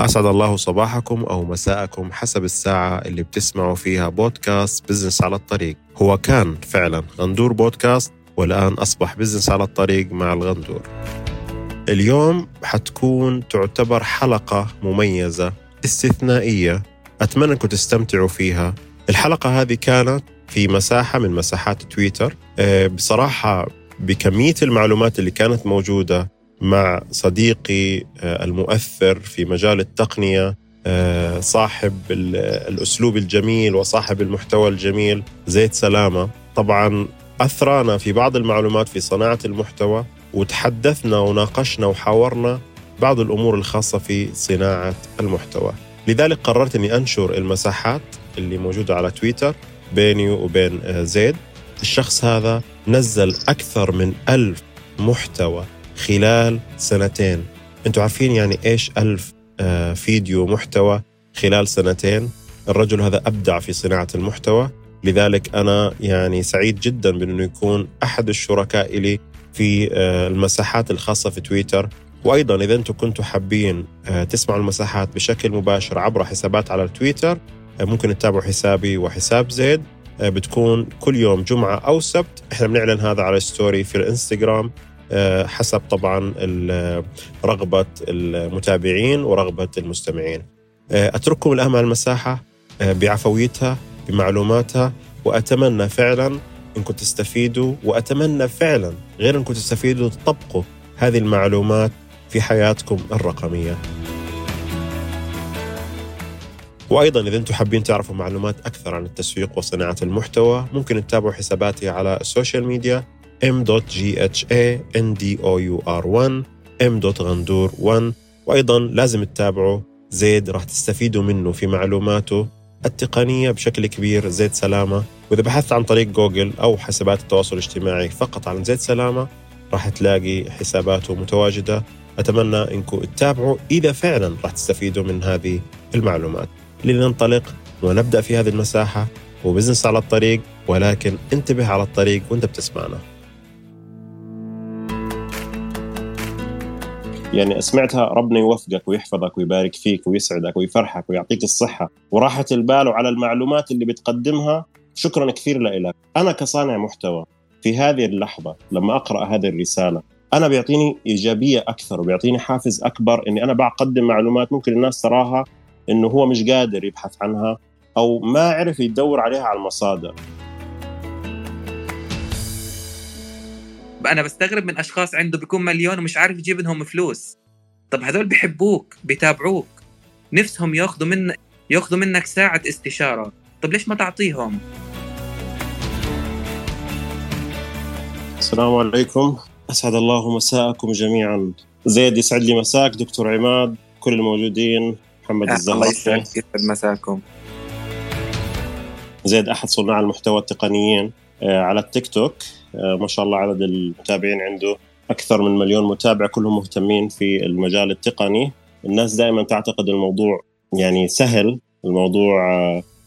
أسعد الله صباحكم أو مساءكم حسب الساعة اللي بتسمعوا فيها بودكاست business على الطريق. هو كان فعلا غندور بودكاست والآن أصبح business على الطريق مع الغندور. اليوم حتكون تعتبر حلقة مميزة استثنائية أتمنى أنكم تستمتعوا فيها. الحلقة هذه كانت في مساحة من مساحات تويتر. آه، بصراحة بكمية المعلومات اللي كانت موجودة مع صديقي آه، المؤثر في مجال التقنية آه، صاحب الأسلوب الجميل وصاحب المحتوى الجميل زيد سلامة. طبعا أثرانا في بعض المعلومات في صناعة المحتوى وتحدثنا وناقشنا وحاورنا بعض الأمور الخاصة في صناعة المحتوى. لذلك قررت أني أنشر المساحات اللي موجودة على تويتر بيني وبين آه، زيد. الشخص هذا نزل أكثر من ألف محتوى. خلال سنتين. أنتوا عارفين يعني إيش ألف آه، فيديو محتوى خلال سنتين؟ الرجل هذا أبدع في صناعة المحتوى. لذلك أنا يعني سعيد جدا بأنه يكون أحد الشركاء لي في آه، المساحات الخاصة في تويتر. وأيضا إذا أنتم كنتوا حابين تسمعوا المساحات بشكل مباشر عبر حسابات على تويتر ممكن تتابعوا حسابي وحساب زيد. آه، بتكون كل يوم جمعة أو سبت. إحنا بنعلن هذا على ستوري في الإنستغرام. آه، حسب طبعا رغبة المتابعين ورغبة المستمعين. آه، أترككم الآن المساحة بعفويتها بمعلوماتها وأتمنى فعلا أنكم تستفيدوا وأتمنى فعلا غير أنكم تستفيدوا تطبقوا هذه المعلومات في حياتكم الرقمية. وأيضا إذا أنتم حابين تعرفوا معلومات أكثر عن التسويق وصناعة المحتوى ممكن تتابعوا حساباتي على ال social media m.ghandour1 m.غندور1 وأيضا لازم تتابعوا زيد راح تستفيدوا منه في معلوماته التقنية بشكل كبير. زيد سلامة. وإذا بحثت عن طريق جوجل أو حسابات التواصل الاجتماعي فقط عن زيد سلامة راح تلاقي حساباته متواجدة. أتمنى إنكم تتابعوا. إذا فعلا راح تستفيدوا من هذه المعلومات. لننطلق ونبدأ في هذه المساحة. وبزنس على الطريق ولكن انتبه على الطريق وانت بتسمعنا. يعني سمعتها ربنا يوفقك ويحفظك ويبارك فيك ويسعدك ويفرحك ويعطيك الصحة وراحة البال وعلى المعلومات اللي بتقدمها. شكرا كثير لك أنا كصانع محتوى في هذه اللحظة لما أقرأ هذه الرسالة أنا بيعطيني إيجابية أكثر وبيعطيني حافز أكبر إني أنا بقدم معلومات ممكن الناس تراها إنه هو مش قادر يبحث عنها أو ما عرف يدور عليها على المصادر. أنا بستغرب من أشخاص عنده بيكون مليون ومش عارف يجيب لهم فلوس. طب هذول بيحبوك بيتابعوك. نفسهم ياخذوا من ياخذوا منك ساعة استشارة. طب ليش ما تعطيهم؟ السلام عليكم. أسعد الله مساءكم جميعا. زيد يسعد لي مساك دكتور عماد كل الموجودين محمد الزهراء يسعد مساكم. زيد أحد صناع المحتوى التقنيين آه، على التيك توك. آه، ما شاء الله عدد المتابعين عنده أكثر من مليون متابع كلهم مهتمين في المجال التقني. الناس دائما تعتقد الموضوع يعني سهل الموضوع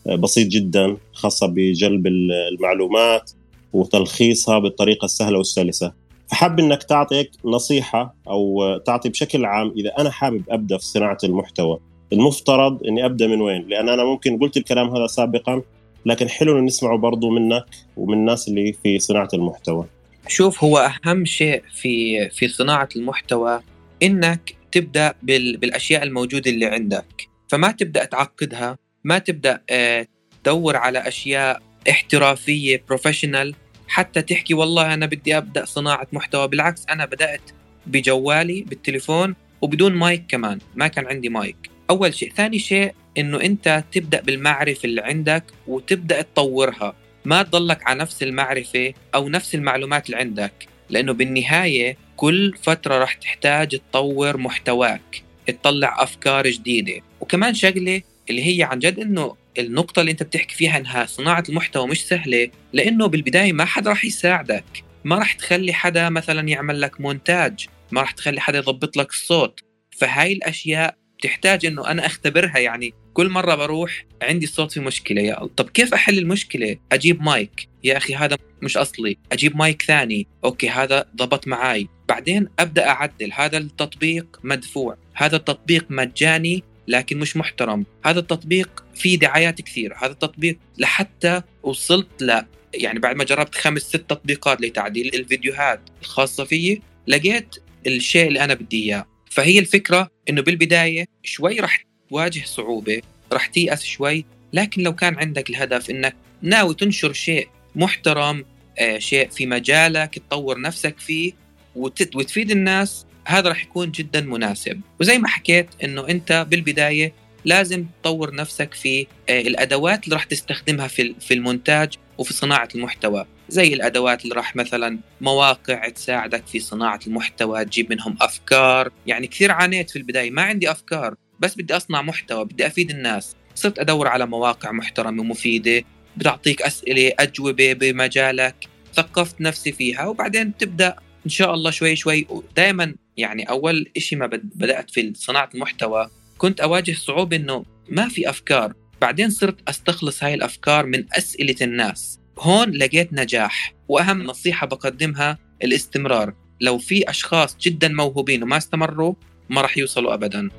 آه، بسيط جدا خاصة بجلب المعلومات وتلخيصها بالطريقة السهلة والسلسة. فحاب إنك تعطيك نصيحة أو تعطي بشكل عام إذا أنا حابب أبدأ في صناعة المحتوى. المفترض إني أبدأ من وين؟ لأن أنا ممكن قلت الكلام هذا سابقا لكن حلو نسمعه برضو منك ومن الناس اللي في صناعة المحتوى. شوف هو أهم شيء في في صناعة المحتوى إنك تبدأ بالأشياء الموجودة اللي عندك، فما تبدأ تعقدها، ما تبدأ آه، تدور على أشياء احترافية professional حتى تحكي والله أنا بدي أبدأ صناعة محتوى. بالعكس أنا بدأت بجوالي بالتليفون وبدون مايك كمان. ما كان عندي مايك. أول شيء. ثاني شيء إنه أنت تبدأ بالمعرفة اللي عندك وتبدأ تطورها. ما تضلك على نفس المعرفة أو نفس المعلومات اللي عندك لأنه بالنهاية كل فترة راح تحتاج تطور محتواك تطلع أفكار جديدة. وكمان شغلة اللي هي عن جد إنه النقطة اللي أنت بتحكي فيها إنها صناعة المحتوى مش سهلة لأنه بالبداية ما حدا راح يساعدك. ما راح تخلي حدا مثلا يعمل لك مونتاج ما راح تخلي حدا يضبط لك الصوت. فهاي الأشياء بتحتاج إنه أنا أختبرها يعني كل مرة بروح عندي الصوت في مشكلة يا طب كيف أحل المشكلة؟ أجيب مايك. يا أخي هذا مش أصلي. أجيب مايك ثاني. okay هذا ضبط معاي. بعدين أبدأ أعدل. هذا التطبيق مدفوع. هذا التطبيق مجاني لكن مش محترم. هذا التطبيق فيه دعايات كثير هذا التطبيق لحتى وصلت ل يعني بعد ما جربت خمس ست تطبيقات لتعديل الفيديوهات الخاصة فيي لقيت الشيء اللي أنا بدي إياه. فهي الفكرة إنه بالبداية شوي راح تواجه صعوبة راح تيأس شوي لكن لو كان عندك الهدف إنك ناوي تنشر شيء محترم آه، شيء في مجالك تطور نفسك فيه وتفيد الناس هذا راح يكون جدا مناسب. وزي ما حكيت إنه أنت بالبداية لازم تطور نفسك في آه، الأدوات اللي راح تستخدمها في في المونتاج وفي صناعة المحتوى. زي الأدوات اللي راح مثلا مواقع تساعدك في صناعة المحتوى تجيب منهم أفكار. يعني كثير عانيت في البداية ما عندي أفكار بس بدي أصنع محتوى بدي أفيد الناس. صرت أدور على مواقع محترمة ومفيدة بتعطيك أسئلة أجوبة بمجالك. ثقفت نفسي فيها وبعدين تبدأ إن شاء الله شوي شوي. دائما يعني أول شيء ما بدأت في صناعة المحتوى كنت أواجه صعوبة إنه ما في أفكار. بعدين صرت أستخلص هاي الأفكار من أسئلة الناس. هون لقيت نجاح وأهم نصيحة بقدمها الاستمرار. لو في أشخاص جدا موهوبين وما استمروا ما راح يوصلوا ابدا.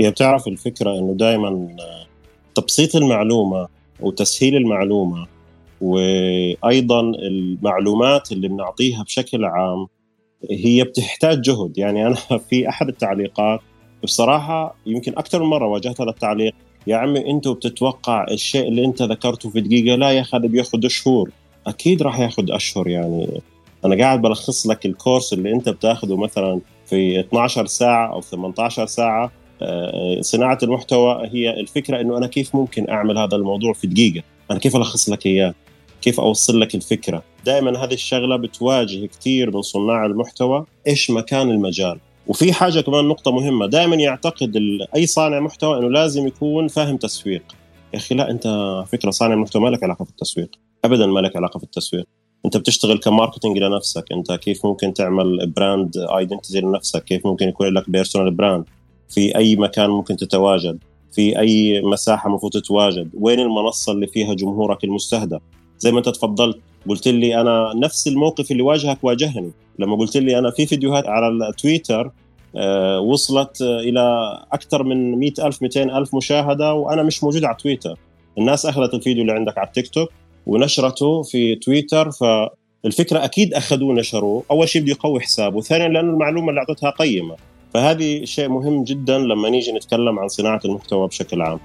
هي بتعرف الفكرة إنه دائما تبسيط المعلومة وتسهيل المعلومة وأيضا المعلومات اللي بنعطيها بشكل عام هي بتحتاج جهد. يعني أنا في أحد التعليقات بصراحة يمكن أكثر من مرة واجهت هذا التعليق يا عمي انت بتتوقع الشيء اللي انت ذكرته في دقيقة لا يا هذا بياخذ شهور أكيد راح ياخذ أشهر يعني. أنا قاعد بلخص لك الكورس اللي انت بتاخذه مثلا في 12 ساعة أو 18 ساعة. آه، صناعة المحتوى هي الفكرة إنه أنا كيف ممكن أعمل هذا الموضوع في دقيقة؟ أنا كيف ألخص لك إياه؟ كيف أوصل لك الفكرة؟ دائما هذه الشغلة بتواجه كثير من صناع المحتوى. إيش مكان المجال؟ وفي حاجة كمان نقطة مهمة. دائما يعتقد أي صانع محتوى إنه لازم يكون فاهم تسويق. يا أخي لا أنت فكرة صانع محتوى ما لك علاقة في التسويق. ابدا ما لك علاقة في التسويق. أنت بتشتغل ك marketing لنفسك. أنت كيف ممكن تعمل brand identity لنفسك؟ كيف ممكن يكون لك personal brand في أي مكان ممكن تتواجد؟ في أي مساحة المفروض تتواجد؟ وين المنصة اللي فيها جمهورك المستهدف؟ زي ما أنت تفضلت قلت لي أنا نفس الموقف اللي واجهك واجهني. لما قلت لي أنا في فيديوهات على التويتر آه، وصلت إلى أكثر من 100000 200000 مشاهدة وأنا مش موجود على تويتر. الناس أخذت الفيديو اللي عندك على التيك توك ونشرته في تويتر فالفكرة أكيد أخذوه نشروه. أول شيء بده يقوي حسابه ثانيا لأنه المعلومة اللي اعطيتها قيمة. فهذه شيء مهم جدا لما نيجي نتكلم عن صناعة المحتوى بشكل عام.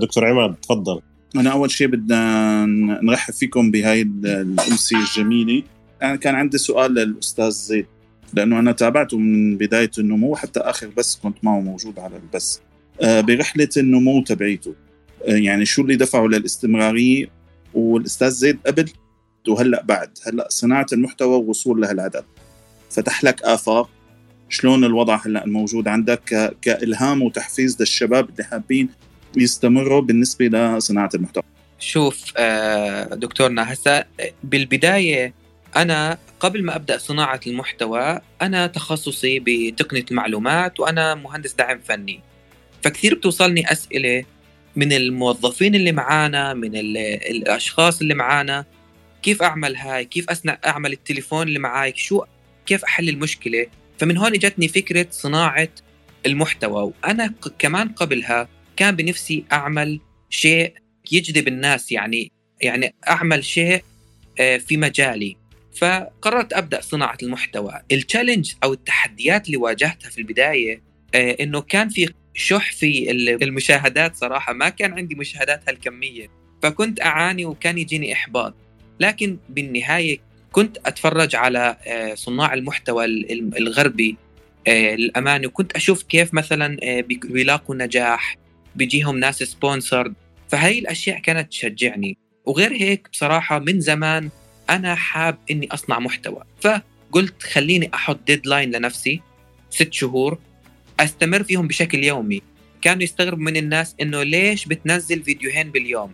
دكتور عماد تفضل. أنا أول شيء بدنا نرحب فيكم بهاي الأمسية الجميلة. أنا كان عندي سؤال للأستاذ زيد لأنه أنا تابعته من بداية النمو حتى آخر بس كنت معه موجود على البث. آه، برحلة النمو تبعيته آه، يعني شو اللي دفعه للاستمرارية؟ والأستاذ زيد قبل وهلأ بعد. هلأ صناعة المحتوى والوصول لهالعدد فتح لك آفاق. شلون الوضع هلأ الموجود عندك كإلهام وتحفيز للشباب اللي حابين يستمروا بالنسبة لصناعه المحتوى. شوف آه، دكتورنا هسا بالبداية أنا قبل ما أبدأ صناعة المحتوى أنا تخصصي بتقنية المعلومات وأنا مهندس دعم فني. فكثير بتوصلني أسئلة من الموظفين اللي معانا من الأشخاص اللي معانا كيف أعمل هاي؟ كيف اصنع أعمل التليفون اللي معاي؟ شو كيف أحل المشكلة؟ فمن هون إجتني فكرة صناعة المحتوى. وأنا كمان قبلها كان بنفسي أعمل شيء يجذب الناس يعني يعني أعمل شيء آه، في مجالي. فقررت أبدأ صناعة المحتوى. التشالنج أو التحديات اللي واجهتها في البداية آه، إنه كان في شح في المشاهدات صراحة. ما كان عندي مشاهدات هالكمية. فكنت أعاني وكان يجيني إحباط. لكن بالنهاية كنت أتفرج على آه، صناع المحتوى الغربي للامانه وكنت أشوف كيف مثلا بيلاقوا نجاح. بيجيهم ناس sponsored فهي الأشياء كانت تشجعني. وغير هيك بصراحة من زمان أنا حاب إني أصنع محتوى. فقلت خليني أحط deadline لنفسي ست شهور أستمر فيهم بشكل يومي. كانوا يستغربوا من الناس إنه ليش بتنزل فيديوهين باليوم؟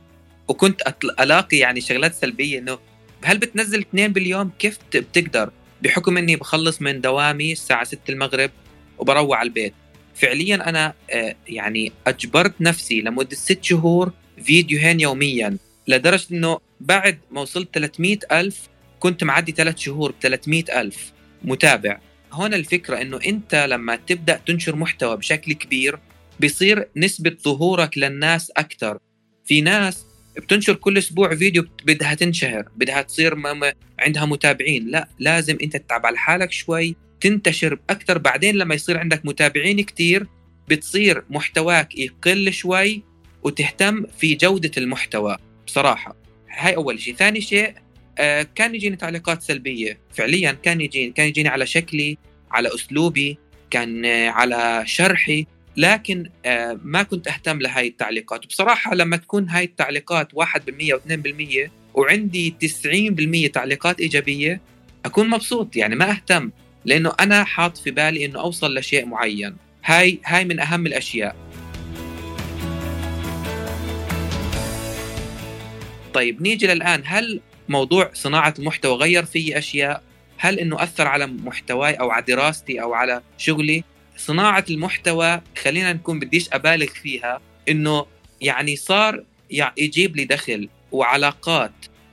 وكنت ألاقي يعني شغلات سلبية إنه هل بتنزل اثنين باليوم؟ كيف بتقدر؟ بحكم إني بخلص من دوامي الساعة 6 المغرب وبروح على البيت. فعليا أنا آه، يعني أجبرت نفسي لمدة ست شهور فيديوهين يوميا لدرجة إنه بعد ما وصلت 300 ألف كنت معدي ثلاث شهور ب 300 ألف متابع. هون الفكرة إنه أنت لما تبدأ تنشر محتوى بشكل كبير بيصير نسبة ظهورك للناس أكثر في ناس بتنشر كل أسبوع فيديو بدها تنشهر بدها تصير عندها متابعين. لا لازم أنت تتعب على حالك شوي تنتشر أكثر بعدين لما يصير عندك متابعين كثير بتصير محتواك يقل شوي وتهتم في جودة المحتوى بصراحة. هاي أول شيء. ثاني شيء آه كان يجيني تعليقات سلبية. فعليا كان يجيني كان يجيني على شكلي على أسلوبي كان آه على شرحي لكن آه ما كنت أهتم لهي التعليقات. وبصراحه لما تكون هاي التعليقات 1% و2% وعندي 90% تعليقات إيجابية أكون مبسوط. يعني ما أهتم. لأنه أنا حاط في بالي إنه أوصل لشيء معين. هاي هاي من أهم الأشياء. طيب نيجي للآن. هل موضوع صناعة المحتوى غير في أشياء؟ هل إنه أثر على محتواي أو على دراستي أو على شغلي؟ صناعة المحتوى خلينا نكون بديش أبالغ فيها إنه يعني صار يجيب لي دخل وعلاقات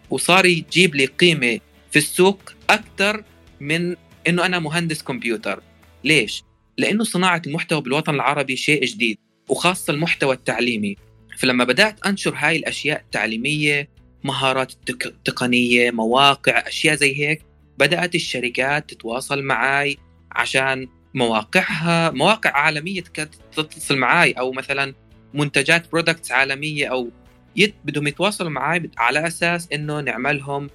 وصار يجيب لي قيمة في السوق أكثر من إنه أنا مهندس كمبيوتر. ليش؟ لأنه صناعة المحتوى بالوطن العربي شيء جديد وخاصة المحتوى التعليمي. فلما بدأت أنشر هاي الأشياء التعليمية مهارات تقنية مواقع أشياء زي هيك بدأت الشركات تتواصل معي عشان مواقعها مواقع عالمية تتصل معي أو مثلا منتجات products عالمية أو يت بدهم يتواصلوا معي على أساس إنه نعملهم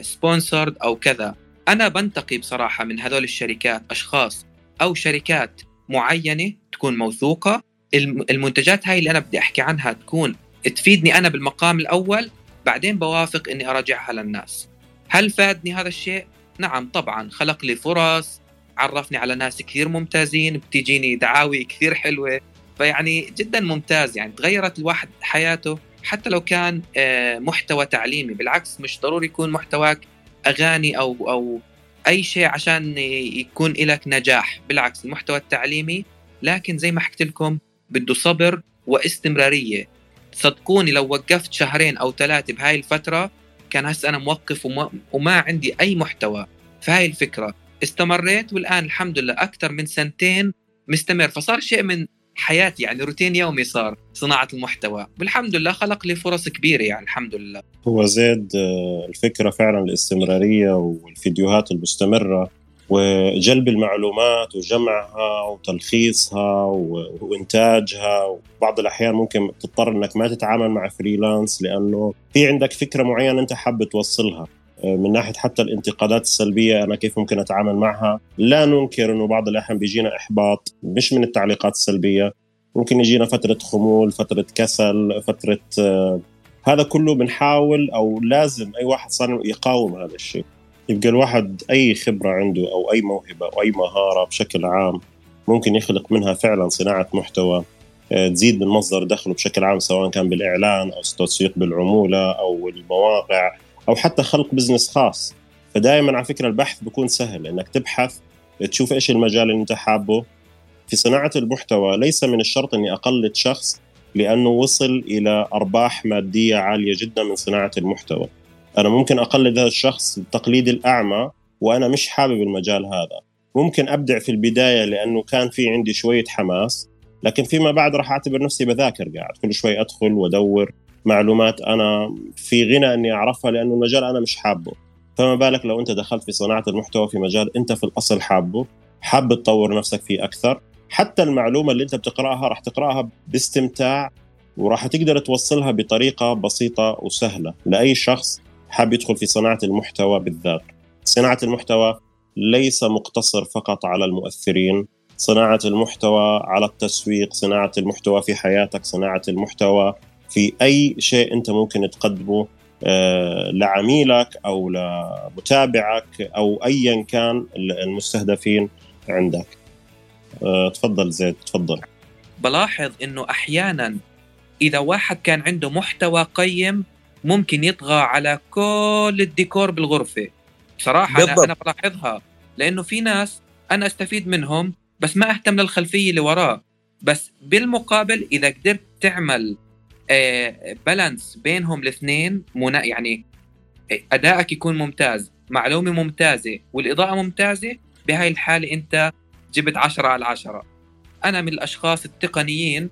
sponsored آه، أو كذا. أنا بنتقي بصراحة من هذول الشركات أشخاص أو شركات معينة تكون موثوقة. المنتجات هاي اللي أنا بدي أحكي عنها تكون تفيدني أنا بالمقام الأول بعدين بوافق إني أراجعها للناس. هل فادني هذا الشيء؟ نعم طبعا. خلق لي فرص عرفني على ناس كثير ممتازين بتجيني دعاوي كثير حلوة. فيعني جدا ممتاز يعني تغيرت الواحد حياته حتى لو كان آه، محتوى تعليمي. بالعكس مش ضروري يكون محتواك أغاني أو أو أي شيء عشان يكون لك نجاح بالعكس المحتوى التعليمي. لكن زي ما حكيت لكم بده صبر واستمرارية. صدقوني لو وقفت شهرين أو ثلاثة بهاي الفترة كان هسه أنا موقف وما, وما عندي أي محتوى. فهاي الفكرة. استمريت والآن الحمد لله أكثر من سنتين مستمر. فصار شيء من حياتي يعني روتين يومي صار صناعة المحتوى. والحمد لله خلق لي فرص كبيرة يعني الحمد لله. هو زيد آه، الفكرة فعلا الاستمرارية والفيديوهات المستمرة وجلب المعلومات وجمعها وتلخيصها وإنتاجها. وبعض الأحيان ممكن تضطر إنك ما تتعامل مع فريلانس لأنه في عندك فكرة معينة أنت حابب توصلها. من ناحية حتى الانتقادات السلبية أنا كيف ممكن أتعامل معها؟ لا ننكر إنه بعض الأحيان بيجينا إحباط مش من التعليقات السلبية. ممكن يجينا فترة خمول فترة كسل فترة آه، هذا كله بنحاول أو لازم أي واحد صار يقاوم هذا الشيء. يبقى الواحد أي خبرة عنده أو أي موهبة أو أي مهارة بشكل عام ممكن يخلق منها فعلا صناعة محتوى آه، تزيد من مصدر دخله بشكل عام سواء كان بالإعلان أو التسويق بالعمولة أو المواقع. أو حتى خلق بزنس خاص. فدائما على فكرة البحث بيكون سهل إنك تبحث تشوف إيش المجال اللي أنت حابه. في صناعة المحتوى ليس من الشرط إني أقلد شخص لأنه وصل إلى أرباح مادية عالية جدا من صناعة المحتوى. أنا ممكن أقلد هذا الشخص التقليد الأعمى وأنا مش حابب المجال هذا. ممكن أبدع في البداية لأنه كان في عندي شوية حماس لكن فيما بعد راح أعتبر نفسي بذاكر قاعد. كل شوي أدخل وأدور. معلومات أنا في غنى إني أعرفها لأنه المجال أنا مش حابه. فما بالك لو أنت دخلت في صناعة المحتوى في مجال أنت في الأصل حابه حاب تطور نفسك فيه أكثر. حتى المعلومة اللي أنت بتقرأها راح تقرأها باستمتاع وراح تقدر توصلها بطريقة بسيطة وسهلة. لأي شخص حاب يدخل في صناعة المحتوى بالذات. صناعة المحتوى ليس مقتصر فقط على المؤثرين. صناعة المحتوى على التسويق صناعة المحتوى في حياتك صناعة المحتوى في أي شيء أنت ممكن تقدمه آه، لعميلك أو لمتابعك أو ايا كان المستهدفين عندك. آه، تفضل زيد تفضل. بلاحظ إنه أحيانا إذا واحد كان عنده محتوى قيم ممكن يطغى على كل الديكور بالغرفة. بصراحه بالضبط. أنا بلاحظها لأنه في ناس أنا أستفيد منهم بس ما أهتم للخلفية اللي وراه. بس بالمقابل إذا قدرت تعمل بالانس بينهم الاثنين يعني أدائك يكون ممتاز معلومة ممتازة والإضاءة ممتازة بهاي الحالة أنت جبت عشرة على عشرة. أنا من الأشخاص التقنيين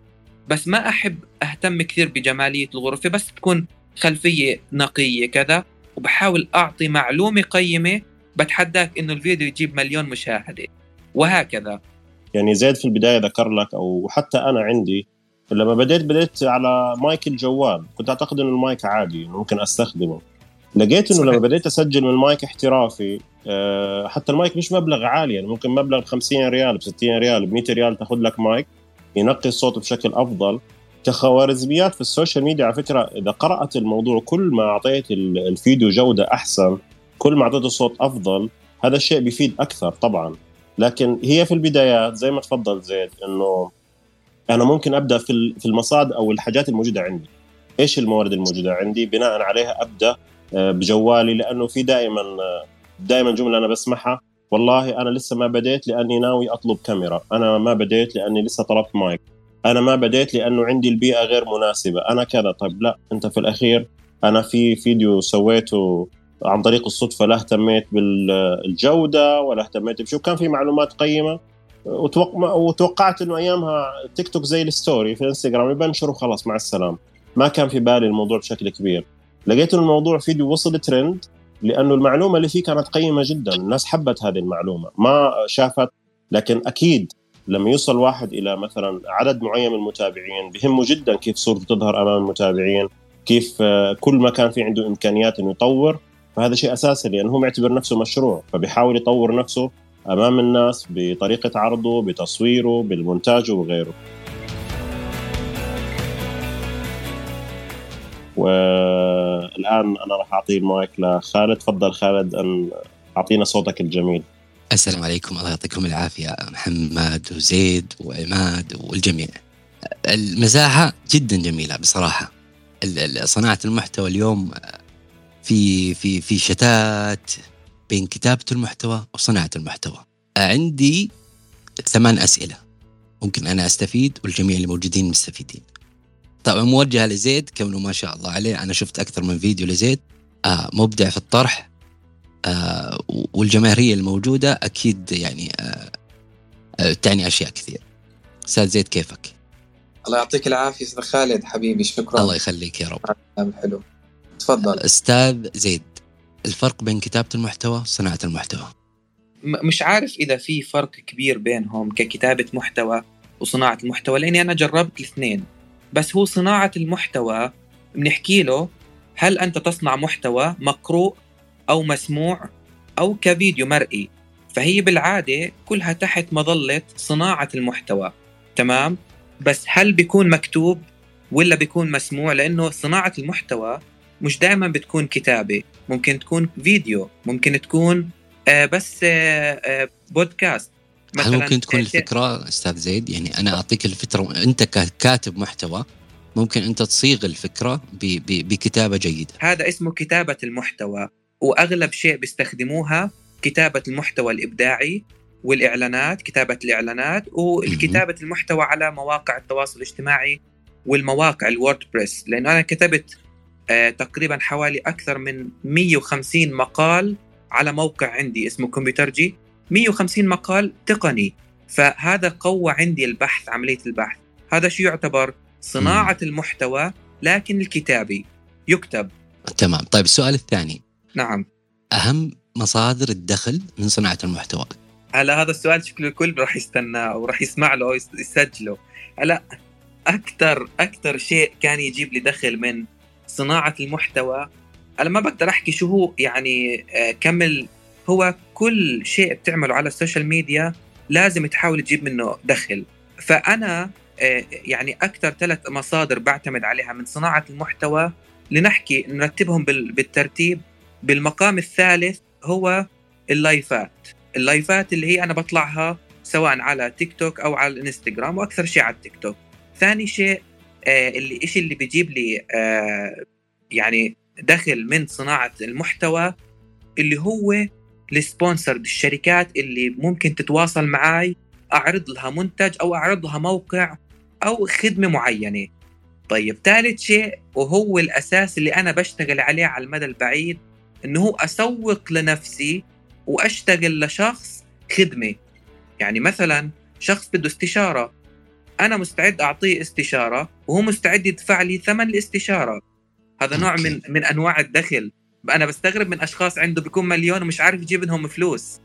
بس ما أحب أهتم كثير بجمالية الغرفة بس تكون خلفية نقية كذا وبحاول أعطي معلومة قيمة بتحداك إنه الفيديو يجيب مليون مشاهدة. وهكذا. يعني زيد في البداية ذكر لك أو حتى أنا عندي لما بديت بديت على مايك الجوال كنت أعتقد إنه المايك عادي ممكن أستخدمه. لقيت إنه لما بديت أسجل من مايك احترافي آه، حتى المايك مش مبلغ عالي يعني ممكن مبلغ ب 50 ريال ب 60 ريال ب 100 ريال تاخذ لك مايك ينقي الصوت بشكل أفضل. كخوارزميات في ال social media على فكرة إذا قرأت الموضوع كل ما أعطيت الفيديو جودة أحسن كل ما أعطيته صوت أفضل هذا الشيء بيفيد أكثر طبعا. لكن هي في البدايات زي ما تفضل زيد إنه أنا ممكن أبدأ في في المصادر أو الحاجات الموجودة عندي. إيش الموارد الموجودة عندي؟ بناء عليها أبدأ آه، بجوالي لأنه في دائما آه، دائما جملة أنا بسمعها. والله أنا لسه ما بديت لأني ناوي أطلب كاميرا. أنا ما بديت لأني لسه طلبت مايك. أنا ما بديت لأنه عندي البيئة غير مناسبة. أنا كذا. طيب لا أنت في الأخير. أنا في فيديو سويته عن طريق الصدفة لا اهتميت بالجودة ولا اهتميت بشو. كان في معلومات قيمة. وتوقعت إنه أيامها تيك توك زي ال story في الانستغرام يبنشر وخلاص مع السلامه ما كان في بالي الموضوع بشكل كبير. لقيت إنه الموضوع فيديو وصل ترند لأنه المعلومة اللي فيه كانت قيمة جدا. الناس حبت هذه المعلومة. ما شافت لكن أكيد لما يوصل واحد إلى مثلا عدد معين من المتابعين. بهمه جدا كيف صورته تظهر أمام المتابعين. كيف كل ما كان في عنده إمكانيات إنه يطور. فهذا شيء أساسي لأنه هو معتبر نفسه مشروع فبيحاول يطور نفسه. أمام الناس بطريقة عرضه بتصويره بالمونتاج وغيره. والآن أنا راح أعطي المايك لخالد. تفضل خالد أن أعطينا صوتك الجميل. السلام عليكم. الله يعطيكم العافية. محمد وزيد وعماد والجميع. المساحه جدا جميلة بصراحة. صناعة المحتوى اليوم في في في شتات بين كتابة المحتوى وصناعة المحتوى. عندي ثمان أسئلة. ممكن أنا أستفيد والجميع اللي موجودين مستفيدين. طبعا موجهة لزيد كونه ما شاء الله عليه. أنا شفت أكثر من فيديو لزيد. آه مبدع في الطرح. آه والجماهيرية الموجودة أكيد يعني آه آه تعني أشياء كثير. أستاذ زيد كيفك؟ الله يعطيك العافية أستاذ خالد حبيبي شكرا. الله يخليك يا رب. حلو. تفضل. أستاذ زيد الفرق بين كتابة المحتوى وصناعة المحتوى. مش عارف إذا في فرق كبير بينهم ككتابة محتوى وصناعة المحتوى لأني أنا جربت الاثنين. بس هو صناعة المحتوى بنحكي له هل أنت تصنع محتوى مقروء أو مسموع أو كفيديو مرئي؟ فهي بالعادة كلها تحت مظلة صناعة المحتوى. تمام؟ بس هل بيكون مكتوب ولا بيكون مسموع؟ لأنه صناعة المحتوى مش دائما بتكون كتابة ممكن تكون فيديو ممكن تكون بس آه آه بودكاست. هل ممكن تكون الفكرة أستاذ زيد؟ يعني أنا أعطيك الفكرة أنت ككاتب محتوى ممكن أنت تصيغ الفكرة بكتابة جيدة. هذا اسمه كتابة المحتوى وأغلب شيء بيستخدموها كتابة المحتوى الإبداعي والإعلانات كتابة الإعلانات وكتابة المحتوى على مواقع التواصل الاجتماعي والمواقع الووردبريس لأنه أنا كتبت آه تقريبا حوالي أكثر من 150 مقال على موقع عندي اسمه كمبيوترجي 150 مقال تقني. فهذا قوى عندي البحث عملية البحث. هذا شو يعتبر صناعة م. المحتوى لكن الكتابي. يكتب. تمام. طيب السؤال الثاني. نعم. أهم مصادر الدخل من صناعة المحتوى؟ هلا هذا السؤال شكله الكل راح يستناه وراح يسمع له ويسجله هلا أكثر أكثر شيء كان يجيب لي دخل من صناعة المحتوى أنا ما بقدر أحكي شو هو يعني آه، كمل. هو كل شيء بتعمله على ال social media لازم تحاول تجيب منه دخل. فأنا آه، يعني أكثر ثلاث مصادر بعتمد عليها من صناعة المحتوى لنحكي نرتبهم بالترتيب. بالمقام الثالث هو اللايفات. اللايفات اللي هي أنا بطلعها سواء على تيك توك أو على الإنستغرام وأكثر شيء على التيك توك ثاني شيء آه، اللي إيش اللي بيجيب لي يعني دخل من صناعة المحتوى اللي هو ال sponsor الشركات اللي ممكن تتواصل معي أعرض لها منتج أو أعرض لها موقع أو خدمة معينة. طيب ثالث شيء وهو الأساس اللي أنا بشتغل عليه على المدى البعيد إنه هو أسوق لنفسي وأشتغل لشخص خدمة. يعني مثلا شخص بده استشارة أنا مستعد أعطيه استشارة وهو مستعد يدفع لي ثمن الاستشارة. هذا نوع من من أنواع الدخل. أنا بستغرب من أشخاص عنده بيكون مليون ومش عارف يجيب لهم فلوس.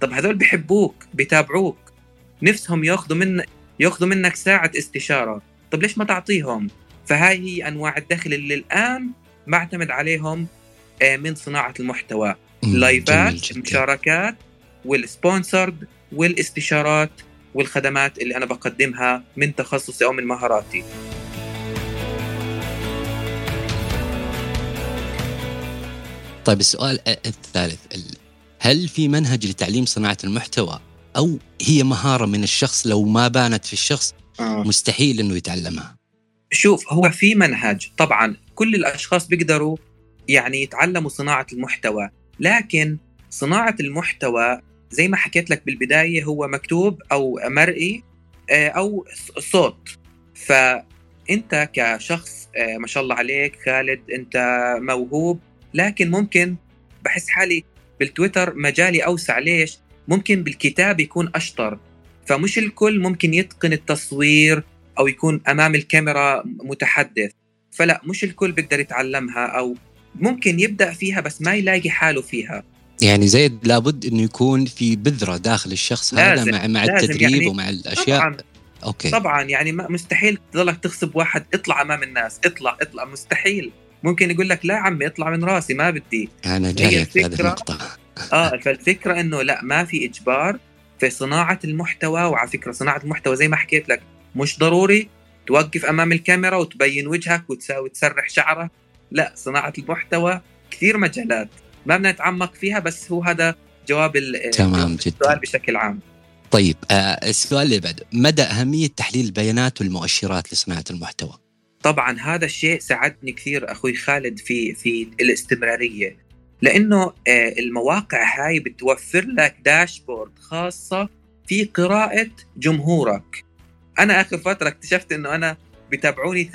طب هذول بيحبوك بيتابعوك. نفسهم ياخذوا من ياخذوا منك ساعة استشارة. طب ليش ما تعطيهم؟ فهاي هي أنواع الدخل اللي الآن بعتمد عليهم آه، من صناعة المحتوى. لايفات مشاركات وال sponsored والاستشارات والخدمات اللي أنا بقدمها من تخصصي أو من مهاراتي. طيب السؤال الثالث هل في منهج لتعليم صناعة المحتوى أو هي مهارة من الشخص؟ لو ما بانت في الشخص آه. مستحيل إنه يتعلمها. شوف هو في منهج. طبعا كل الأشخاص بيقدروا يعني يتعلموا صناعة المحتوى لكن صناعة المحتوى زي ما حكيت لك بالبداية هو مكتوب أو مرئي آه، أو صوت. فأنت كشخص آه، ما شاء الله عليك خالد أنت موهوب لكن ممكن بحس حالي بالتويتر مجالي أوسع. ليش؟ ممكن بالكتاب يكون أشطر. فمش الكل ممكن يتقن التصوير أو يكون أمام الكاميرا متحدث. فلا مش الكل بيقدر يتعلمها أو ممكن يبدأ فيها بس ما يلاقي حاله فيها. يعني زيد لابد إنه يكون في بذرة داخل الشخص هذا مع مع التدريب يعني ومع الأشياء. طبعا أوكي. طبعا يعني مستحيل تضلك تغصب واحد اطلع أمام الناس اطلع اطلع مستحيل. ممكن يقول لك لا عمي اطلع من راسي ما بدي. أنا جاي في هذه النقطه آه فالفكرة إنه لا ما في إجبار في صناعة المحتوى وعلى فكرة صناعة المحتوى زي ما حكيت لك مش ضروري توقف أمام الكاميرا وتبين وجهك وتساوي تسرح شعرك. لا صناعة المحتوى كثير مجالات ما بدنا نتعمق فيها بس هو هذا جواب تمام جدا. السؤال بشكل عام. طيب آه السؤال اللي بعده مدى أهمية تحليل البيانات والمؤشرات لصناعة المحتوى؟ طبعا هذا الشيء ساعدني كثير أخوي خالد في في الاستمرارية لأنه آه المواقع هاي بتوفر لك داشبورد خاصة في قراءة جمهورك. أنا آخر فترة اكتشفت أنه أنا بتابعوني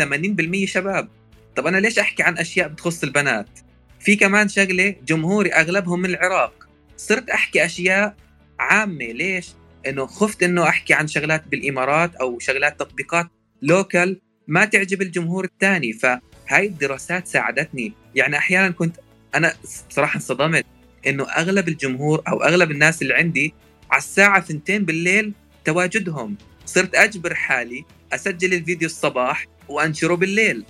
80% شباب. طب أنا ليش أحكي عن أشياء بتخص البنات؟ في كمان شغلة جمهوري أغلبهم من العراق. صرت أحكي أشياء عامة. ليش؟ إنه خفت إنه أحكي عن شغلات بالإمارات أو شغلات تطبيقات لوكال ما تعجب الجمهور الثاني فهاي الدراسات ساعدتني. يعني أحيانا كنت أنا صراحة انصدمت إنه أغلب الجمهور أو أغلب الناس اللي عندي على الساعة 2 بالليل تواجدهم. صرت أجبر حالي أسجل الفيديو الصباح وأنشره بالليل.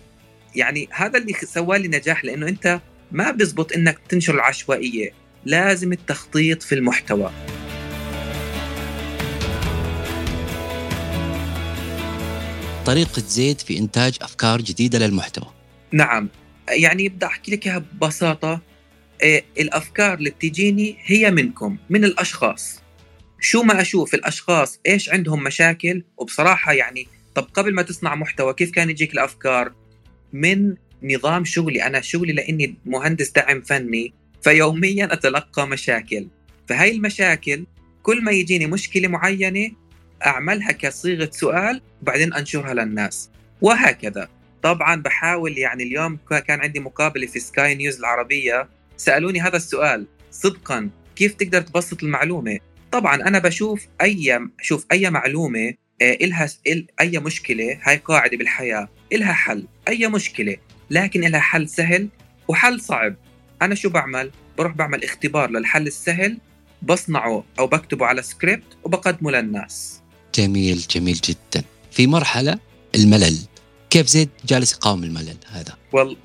يعني هذا اللي سوى لي نجاح لأنه أنت ما بيزبط إنك تنشر العشوائية. لازم التخطيط في المحتوى. طريقة زيد في إنتاج أفكار جديدة للمحتوى. نعم. يعني بدي أحكي لك إياها ببساطة. إيه الأفكار اللي بتجيني هي منكم من الأشخاص. شو ما أشوف الأشخاص إيش عندهم مشاكل وبصراحة يعني طب قبل ما تصنع محتوى كيف كان يجيك الأفكار؟ من نظام شغلي أنا شغلي لأني مهندس دعم فني فيوميا أتلقى مشاكل. فهاي المشاكل كل ما يجيني مشكلة معينة أعملها كصيغة سؤال وبعدين أنشرها للناس. وهكذا. طبعا بحاول يعني اليوم كان عندي مقابلة في سكاي نيوز العربية. سألوني هذا السؤال. صدقا كيف تقدر تبسط المعلومة؟ طبعا أنا بشوف أي شوف أي معلومة آه، إلها أي مشكلة هاي قاعدة بالحياة. إلها حل أي مشكلة لكن لها حل سهل وحل صعب. أنا شو بعمل؟ بروح بعمل اختبار للحل السهل بصنعه أو بكتبه على سكريبت وبقدمه للناس. جميل جميل جدا. في مرحلة الملل. كيف زيد جالس يقاوم الملل هذا؟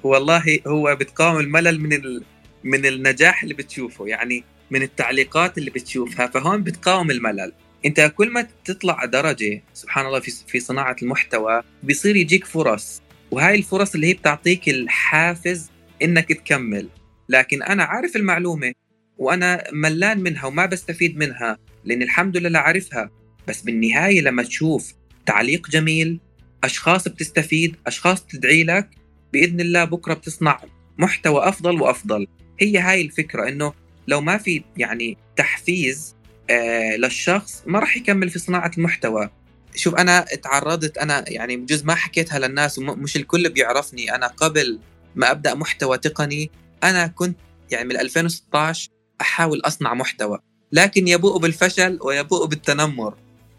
والله هو بتقاوم الملل من ال... من النجاح اللي بتشوفه يعني من التعليقات اللي بتشوفها فهون بتقاوم الملل. انت كل ما تطلع درجة سبحان الله في في صناعة المحتوى بيصير يجيك فرص. وهاي الفرص اللي هي بتعطيك الحافز إنك تكمل. لكن أنا عارف المعلومة وأنا ملان منها وما بستفيد منها لأن الحمد لله عارفها. بس بالنهاية لما تشوف تعليق جميل أشخاص بتستفيد أشخاص تدعي لك بإذن الله بكرة بتصنع محتوى أفضل وأفضل. هي هاي الفكرة إنه لو ما في يعني تحفيز آه للشخص ما راح يكمل في صناعة المحتوى. شوف أنا تعرضت أنا يعني بجوز ما حكيتها للناس ومش الكل بيعرفني. أنا قبل ما أبدأ محتوى تقني أنا كنت يعني من 2016 أحاول أصنع محتوى. لكن يبوء بالفشل ويبوء بالتنمر.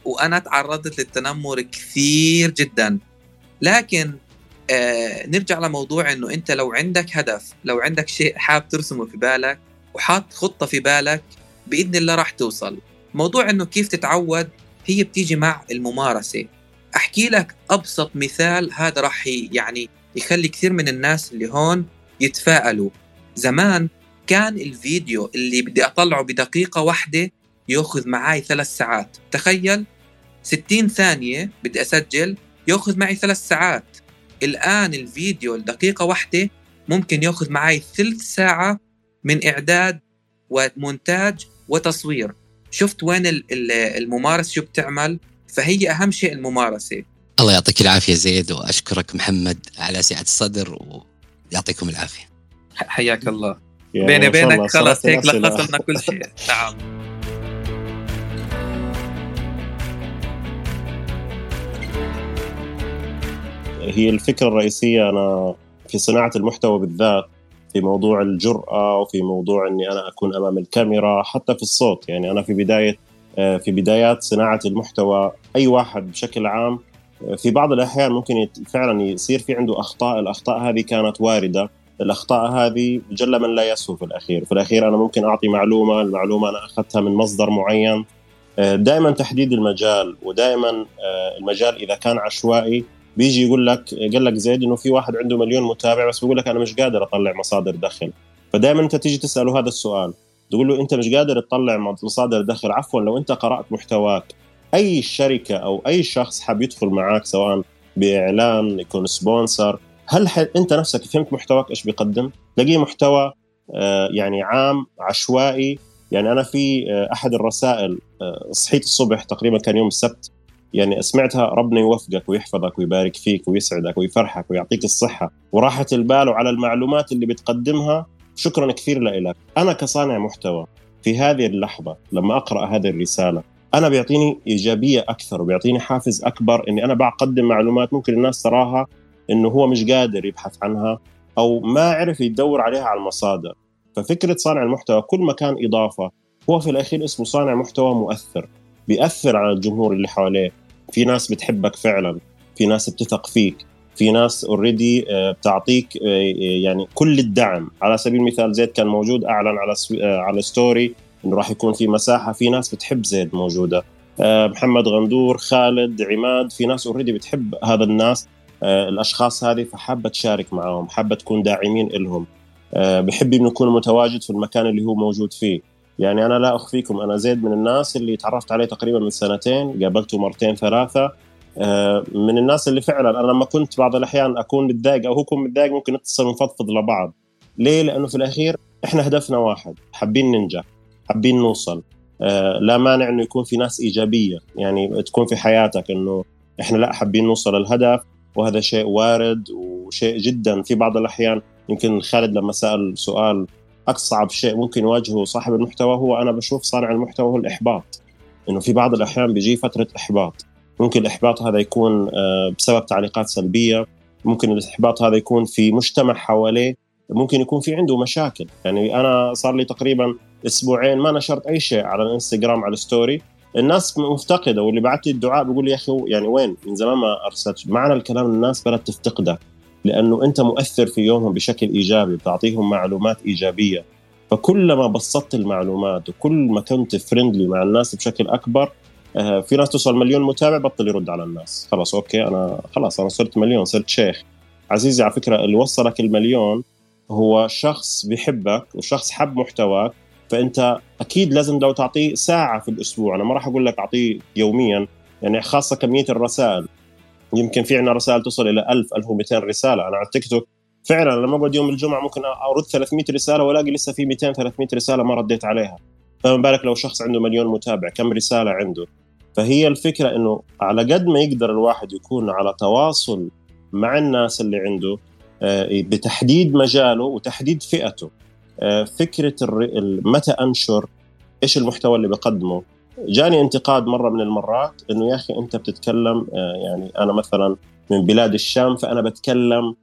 وأنا تعرضت للتنمر كثير جدا. لكن آه نرجع لموضوع إنه أنت لو عندك هدف لو عندك شيء حاب ترسمه في بالك وحاط خطة في بالك بإذن الله راح توصل. موضوع إنه كيف تتعود هي بتيجي مع الممارسة. أحكي لك أبسط مثال هذا راح يعني يخلي كثير من الناس اللي هون يتفائلوا. زمان كان الفيديو اللي بدي أطلعه بدقيقة واحدة يأخذ معي ثلاث ساعات. تخيل 60 ثانية بدي أسجل. ياخذ معي ثلاث ساعات. الآن الفيديو الدقيقة واحدة ممكن ياخذ معي ثلث ساعة من إعداد ومونتاج وتصوير. شفت وين الممارسة شو بتعمل؟ فهي أهم شيء الممارسة. الله يعطيك العافية زيد وأشكرك محمد على سعة الصدر ويعطيكم العافية. حياك الله. بيني بينك خلص هيك لخصنا كل شيء. نعم. هي الفكرة الرئيسية أنا في صناعة المحتوى بالذات في موضوع الجرأة وفي موضوع إني أنا أكون أمام الكاميرا حتى في الصوت. يعني أنا في بداية آه، في بدايات صناعة المحتوى أي واحد بشكل عام آه، في بعض الأحيان ممكن فعلا يصير في عنده أخطاء الأخطاء هذه كانت واردة الأخطاء هذه جل من لا يسهو في الأخير. في الأخير أنا ممكن أعطي معلومة المعلومة أنا أخذتها من مصدر معين. آه، دائما تحديد المجال ودائما المجال إذا كان عشوائي بيجي يقول لك قال لك زيد إنه في واحد عنده مليون متابع بس بيقول لك أنا مش قادر أطلع مصادر دخل. فدائما أنت تيجي تسأله هذا السؤال. تقول له أنت مش قادر تطلع مصادر دخل. عفوا لو أنت قرأت محتواك أي شركة أو أي شخص حاب يدخل معك سواء بإعلان يكون سبونسر هل أنت نفسك فهمت محتواك إيش بيقدم؟ تلاقيه محتوى آه يعني عام عشوائي. يعني أنا في آه أحد الرسائل آه صحيت الصبح تقريبا كان يوم السبت يعني سمعتها ربنا يوفقك ويحفظك ويبارك فيك ويسعدك ويفرحك ويعطيك الصحة وراحة البال وعلى المعلومات اللي بتقدمها. شكرا كثير لك أنا كصانع محتوى في هذه اللحظة لما أقرأ هذه الرسالة أنا بيعطيني إيجابية أكثر وبيعطيني حافز أكبر إني أنا بقدم معلومات ممكن الناس تراها إنه هو مش قادر يبحث عنها أو ما عرف يدور عليها على المصادر. ففكرة صانع المحتوى كل ما كان إضافة هو في الأخير اسمه صانع محتوى مؤثر بيأثر على الجمهور اللي حواليه. في ناس بتحبك فعلا في ناس بتثق فيك في ناس already آه، بتعطيك آه، يعني كل الدعم. على سبيل المثال زيد كان موجود أعلن على آه، على story إنه راح يكون في مساحة في ناس بتحب زيد موجودة. محمد غندور خالد عماد في ناس already بتحب هذا الناس الأشخاص هذه فحابة تشارك معهم حابة تكون داعمين لهم بحب إنه يكون متواجد في المكان اللي هو موجود فيه. يعني أنا لا أخفيكم أنا زيد من الناس اللي تعرفت عليه تقريبا من سنتين قابلته مرتين ثلاثة. آه، من الناس اللي فعلا أنا لما كنت بعض الأحيان أكون متضايق أو هو يكون متضايق ممكن نتصل ونفضفض لبعض. ليه؟ لأنه في الأخير إحنا هدفنا واحد حابين ننجح حابين نوصل. آه، لا مانع إنه يكون في ناس إيجابية يعني تكون في حياتك إنه إحنا لا حابين نوصل الهدف وهذا شيء وارد وشيء جدا. في بعض الأحيان يمكن خالد لما سأل سؤال أصعب شيء ممكن يواجهه صاحب المحتوى هو أنا بشوف صانع المحتوى هو الإحباط. إنه في بعض الأحيان بيجي فترة إحباط. ممكن الإحباط هذا يكون آه، بسبب تعليقات سلبية. ممكن الإحباط هذا يكون في مجتمع حواليه. ممكن يكون في عنده مشاكل. يعني أنا صار لي تقريبا أسبوعين ما نشرت أي شيء على الإنستغرام على الستوري. الناس مفتقدة واللي بعت لي الدعاء بيقول لي يا أخي يعني وين؟ من زمان ما أرسلت. معنى الكلام الناس بدأت تفتقدك لأنه أنت مؤثر في يومهم بشكل إيجابي بتعطيهم معلومات إيجابية. فكلما بسطت المعلومات وكل ما كنت friendly مع الناس بشكل أكبر آه، في ناس توصل مليون متابع بطل يرد على الناس. خلاص okay أنا خلاص أنا صرت مليون صرت شيخ. عزيزي على فكرة اللي وصلك المليون هو شخص بيحبك وشخص حب محتواك. فأنت أكيد لازم لو تعطيه ساعة في الأسبوع أنا ما راح أقول لك أعطيه يوميا يعني خاصة كمية الرسائل. يمكن في عندنا رسائل تصل إلى 1000 1200 رسالة. أنا على التيك توك فعلا لما اقعد يوم الجمعة ممكن أرد 300 رسالة وألاقي لسه في 200 300 رسالة ما رديت عليها. فما بالك لو شخص عنده مليون متابع كم رسالة عنده؟ فهي الفكرة إنه على قد ما يقدر الواحد يكون على تواصل مع الناس اللي عنده آه، بتحديد مجاله وتحديد فئته. آه، فكرة متى أنشر إيش المحتوى اللي بقدمه جاني انتقاد مرة من المرات إنه يا أخي أنت بتتكلم آه، يعني أنا مثلا من بلاد الشام فأنا بتكلم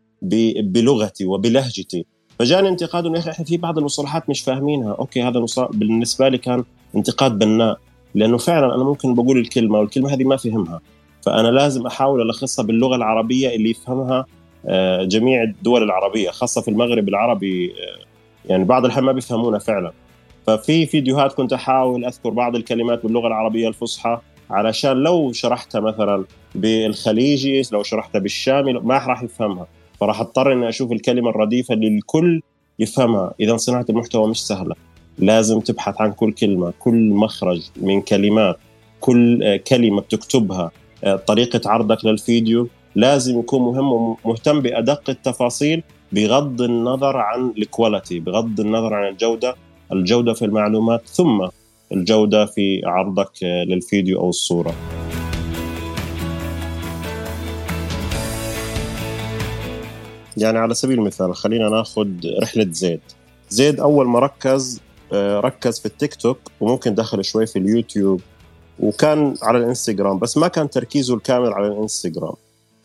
بلغتي وبلهجتي. فجاني انتقاد إنه يا أخي إحنا في بعض المصطلحات مش فاهمينها. أوكي هذا بالنسبة لي كان انتقاد بناء لأنه فعلا أنا ممكن بقول الكلمة والكلمة هذه ما فهمها. فأنا لازم أحاول ألخصها باللغة العربية اللي يفهمها آه، جميع الدول العربية خاصة في المغرب العربي آه، يعني بعض الأحيان ما بيفهمونا فعلا. ففي فيديوهات كنت أحاول أذكر بعض الكلمات باللغة العربية الفصحى علشان لو شرحتها مثلا بالخليجي لو شرحتها بالشامي ما راح يفهمها. فراح أضطر إني أشوف الكلمة الرديفة اللي الكل يفهمها. اذا صناعة المحتوى مش سهلة. لازم تبحث عن كل كلمة كل مخرج من كلمات كل آه، كلمة بتكتبها آه، طريقة عرضك للفيديو. لازم يكون مهم ومهتم بأدق التفاصيل بغض النظر عن الكواليتي بغض النظر عن الجودة. الجودة في المعلومات ثم الجودة في عرضك للفيديو أو الصورة. يعني على سبيل المثال خلينا ناخذ رحلة زيد. زيد أول ما ركز آه، ركز في التيك توك وممكن دخل شوي في اليوتيوب وكان على الإنستغرام بس ما كان تركيزه الكامل على الإنستغرام.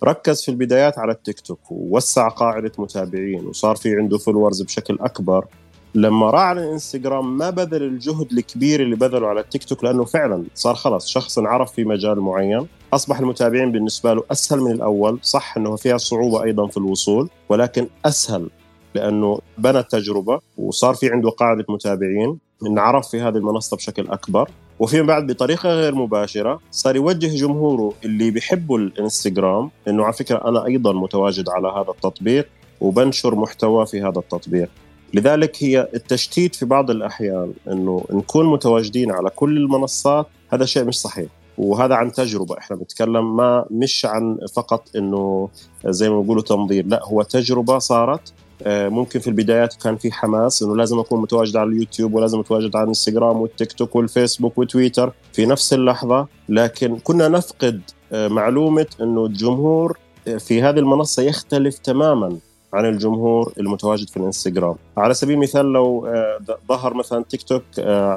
ركز في البدايات على التيك توك ووسع قاعدة متابعين وصار في عنده followers بشكل أكبر. لما راح على الانستغرام ما بذل الجهد الكبير اللي بذله على التيك توك لأنه فعلا صار خلص شخص انعرف في مجال معين. أصبح المتابعين بالنسبة له أسهل من الأول. صح إنه فيها صعوبة أيضا في الوصول ولكن أسهل لأنه بنى تجربه وصار في عنده قاعدة متابعين. انعرف في هذه المنصة بشكل أكبر. وفيما بعد بطريقة غير مباشرة صار يوجه جمهوره اللي بيحبوا الانستغرام إنه على فكرة أنا أيضا متواجد على هذا التطبيق وبنشر محتوى في هذا التطبيق. لذلك هي التشتيت في بعض الأحيان إنه نكون متواجدين على كل المنصات هذا شيء مش صحيح. وهذا عن تجربة. إحنا بنتكلم ما مش عن فقط إنه زي ما بيقولوا تنظير لا هو تجربة صارت. آه، ممكن في البدايات كان في حماس إنه لازم أكون متواجد على اليوتيوب ولازم أتواجد على الإنستغرام والتيك توك والفيسبوك وتويتر في نفس اللحظة. لكن كنا نفقد آه، معلومة إنه الجمهور آه، في هذه المنصة يختلف تماما. عن الجمهور المتواجد في الانستغرام. على سبيل المثال لو ظهر مثلا تيك توك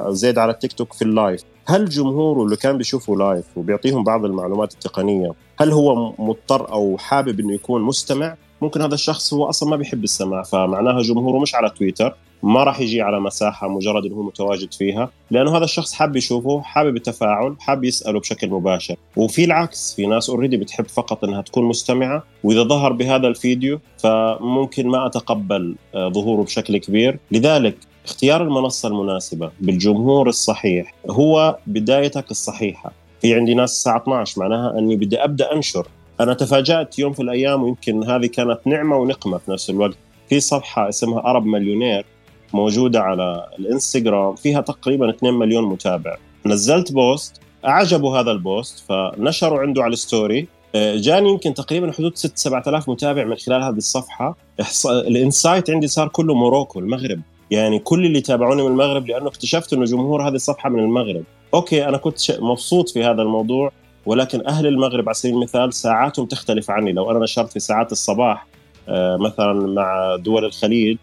زيد على التيك توك في ال live هل جمهوره اللي كان بيشوفوا live وبيعطيهم بعض المعلومات التقنية هل هو مضطر أو حابب إنه يكون مستمع؟ ممكن هذا الشخص هو أصلا ما بيحب السماع فمعناها جمهوره مش على تويتر. ما راح يجي على مساحة مجرد إنه هو متواجد فيها لأنه هذا الشخص حاب يشوفه حابب التفاعل حاب يسأله بشكل مباشر. وفي العكس في ناس اوريدي بتحب فقط إنها تكون مستمعة وإذا ظهر بهذا الفيديو فممكن ما أتقبل آه، ظهوره بشكل كبير. لذلك اختيار المنصة المناسبة بالجمهور الصحيح هو بدايتك الصحيحة. في عندي ناس الساعة 12 معناها أني بدي أبدأ أنشر. أنا تفاجأت يوم في الأيام ويمكن هذه كانت نعمة ونقمة في نفس الوقت. في صفحة اسمها Arab Millionaire موجودة على الإنستغرام فيها تقريبا 2 مليون متابع. نزلت post أعجبه هذا ال post فنشروا عنده على ال story. آه، جاني يمكن تقريبا حدود 6 7000 متابع من خلال هذه الصفحة. ال insight عندي صار كله Morocco المغرب. يعني كل اللي تابعوني من المغرب لأنه اكتشفت إنه جمهور هذه الصفحة من المغرب. okay أنا كنت مبسوط في هذا الموضوع ولكن أهل المغرب على سبيل المثال ساعاتهم تختلف عني. لو أنا نشرت في ساعات الصباح آه، مثلا مع دول الخليج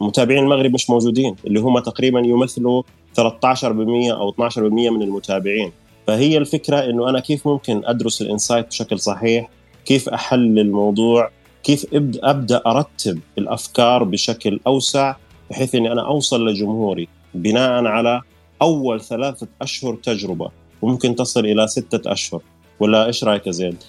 متابعين المغرب مش موجودين اللي هم تقريبا يمثلوا 13% أو 12% من المتابعين. فهي الفكرة إنه أنا كيف ممكن أدرس ال insight بشكل صحيح؟ كيف احلل الموضوع؟ كيف أبدأ أرتب الأفكار بشكل أوسع بحيث إني أنا أوصل لجمهوري بناء على أول ثلاثة أشهر تجربة وممكن تصل إلى ستة أشهر. ولا إيش رأيك يا زيد؟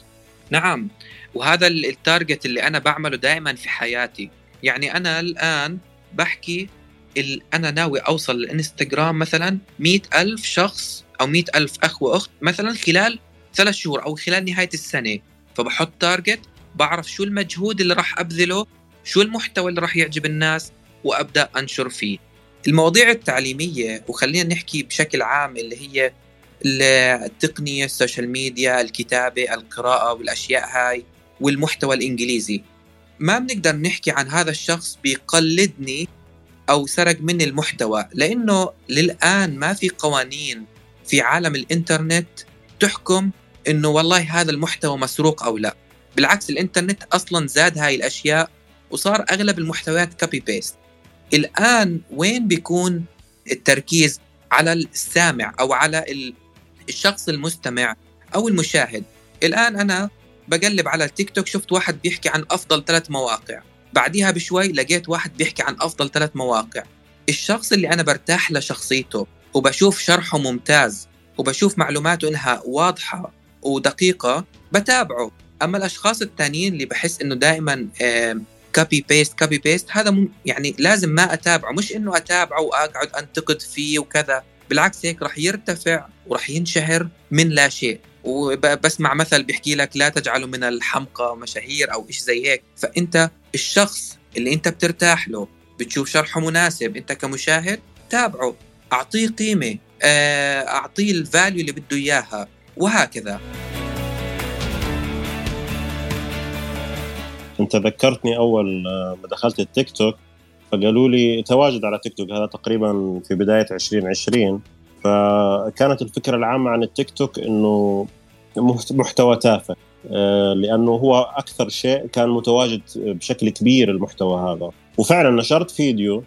نعم. وهذا ال target اللي أنا بعمله دائما في حياتي. يعني أنا الآن بحكي أنا ناوي أوصل الانستغرام مثلا مئة ألف شخص أو مئة ألف أخ وأخت مثلا خلال ثلاث شهور أو خلال نهاية السنة. فبحط target بعرف شو المجهود اللي راح أبذله شو المحتوى اللي راح يعجب الناس وأبدأ أنشر فيه. المواضيع التعليمية وخلينا نحكي بشكل عام اللي هي التقنية ال social media الكتابة القراءة والأشياء هاي والمحتوى الإنجليزي. ما بنقدر نحكي عن هذا الشخص بيقلدني أو سرق مني المحتوى لأنه للآن ما في قوانين في عالم الإنترنت تحكم إنه والله هذا المحتوى مسروق أو لا. بالعكس الإنترنت أصلا زاد هاي الأشياء وصار أغلب المحتويات copy paste الآن وين بيكون التركيز على السامع أو على الشخص المستمع أو المشاهد؟ الآن أنا بقلب على التيك توك شفت واحد بيحكي عن أفضل ثلاث مواقع. بعديها بشوي لقيت واحد بيحكي عن أفضل ثلاث مواقع. الشخص اللي أنا برتاح لشخصيته وبشوف شرحه ممتاز وبشوف معلوماته إنها واضحة ودقيقة بتابعه. أما الأشخاص الثانيين اللي بحس إنه دائما copy paste copy paste هذا مم يعني لازم ما أتابعه. مش إنه أتابعه وأقعد أنتقد فيه وكذا. بالعكس هيك راح يرتفع وراح ينشهر من لا شيء. وبسمع المثل بيحكي لك لا تجعلوا من الحمقى مشاهير أو شيء زي هيك. فأنت الشخص اللي أنت بترتاح له بتشوف شرحه مناسب أنت كمشاهد تابعه أعطيه قيمة آه، أعطيه ال value اللي بده إياها وهكذا. أنت ذكرتني أول آه، ما دخلت التيك توك فقالوا لي تواجد على تيك توك هذا تقريبا في بداية 2020 فكانت الفكرة العامة عن التيك توك إنه محتوى تافه. آه، لأنه هو أكثر شيء كان متواجد بشكل كبير المحتوى هذا. وفعلا نشرت فيديو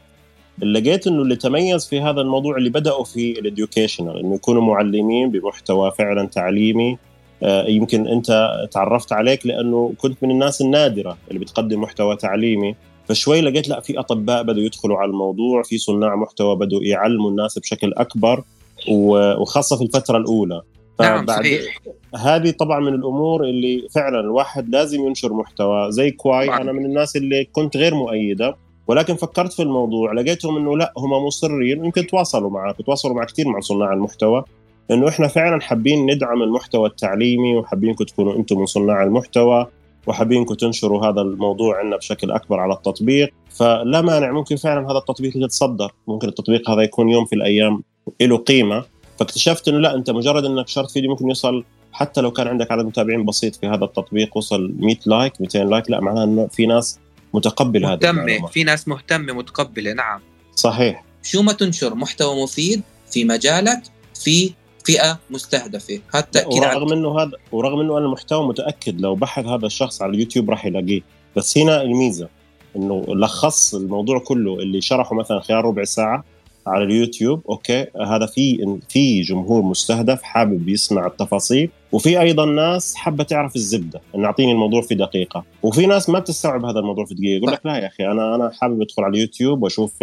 لقيت إنه اللي تميز في هذا الموضوع اللي بدأوا في ال educational إنه يكونوا معلمين بمحتوى فعلا تعليمي. آه، يمكن أنت تعرفت عليك لأنه كنت من الناس النادرة اللي بتقدم محتوى تعليمي. فشوي لقيت لا في أطباء بدوا يدخلوا على الموضوع في صناع محتوى بدوا يعلموا الناس بشكل أكبر. وخاصة في الفترة الأولى. نعم صحيح. هذه طبعا من الأمور اللي فعلا الواحد لازم ينشر محتوى زي كواي. طبعا. أنا من الناس اللي كنت غير مؤيدة ولكن فكرت في الموضوع لقيتهم إنه لا هم مصرين يمكن تواصلوا معك تواصلوا مع كثير مع صناع المحتوى إنه إحنا فعلا حابين ندعم المحتوى التعليمي وحابينكم تكونوا أنتم من صناع المحتوى وحابينكم تنشروا هذا الموضوع عندنا بشكل أكبر على التطبيق. فلا مانع ممكن فعلا هذا التطبيق يتصدر. ممكن التطبيق هذا يكون يوم في الأيام. له قيمة فاكتشفت إنه لا أنت مجرد إنك short video ممكن يوصل حتى لو كان عندك عدد متابعين بسيط في هذا التطبيق وصل 100 like 200 like لا معناها إنه في ناس متقبله هذا مهتمة في ناس مهتمة متقبلة نعم. صحيح. شو ما تنشر محتوى مفيد في مجالك في فئة مستهدفة. تاكيد ورغم إنه هذا ورغم إنه أنا المحتوى متأكد لو بحث هذا الشخص على اليوتيوب راح يلاقيه. بس هنا الميزة إنه لخص الموضوع كله اللي شرحه مثلا خلال ربع ساعة على اليوتيوب أوكي؟ هذا في في جمهور مستهدف حابب يسمع التفاصيل وفي أيضا ناس حابة تعرف الزبدة انه اعطيني الموضوع في دقيقة. وفي ناس ما بتستوعب هذا الموضوع في دقيقة يقول لك لا يا أخي أنا أنا حابب أدخل على اليوتيوب وأشوف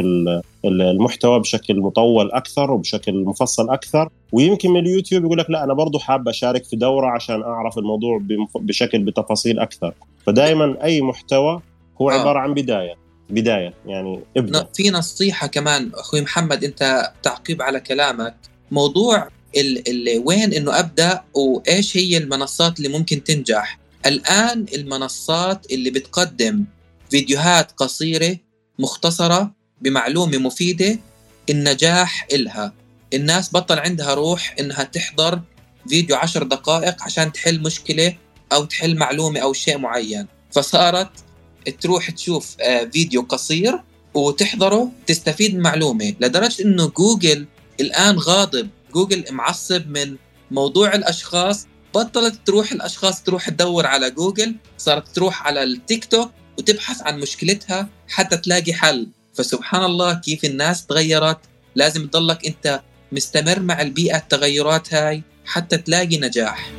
المحتوى بشكل مطول أكثر وبشكل مفصل أكثر. ويمكن من اليوتيوب يقول لك لا أنا برضه حاب أشارك في دورة عشان أعرف الموضوع بشكل بتفاصيل أكثر. فدائما أي محتوى هو آه. عبارة عن بداية. بداية يعني ابدأ. في نصيحة كمان أخوي محمد أنت تعقيب على كلامك. موضوع ال ال وين إنه أبدأ وإيش هي المنصات اللي ممكن تنجح. الآن المنصات اللي بتقدم فيديوهات قصيرة مختصرة بمعلومة مفيدة النجاح إلها. الناس بطل عندها روح إنها تحضر فيديو عشر دقائق عشان تحل مشكلة أو تحل معلومة أو شيء معين. فصارت تروح تشوف آه، فيديو قصير وتحضره تستفيد معلومة لدرجة إنه جوجل الآن غاضب. جوجل معصب من موضوع الأشخاص. بطلت تروح الأشخاص تروح تدور على جوجل صارت تروح على التيك توك وتبحث عن مشكلتها حتى تلاقي حل. فسبحان الله كيف الناس تغيرت. لازم تضلك أنت مستمر مع البيئة التغيرات هاي حتى تلاقي نجاح.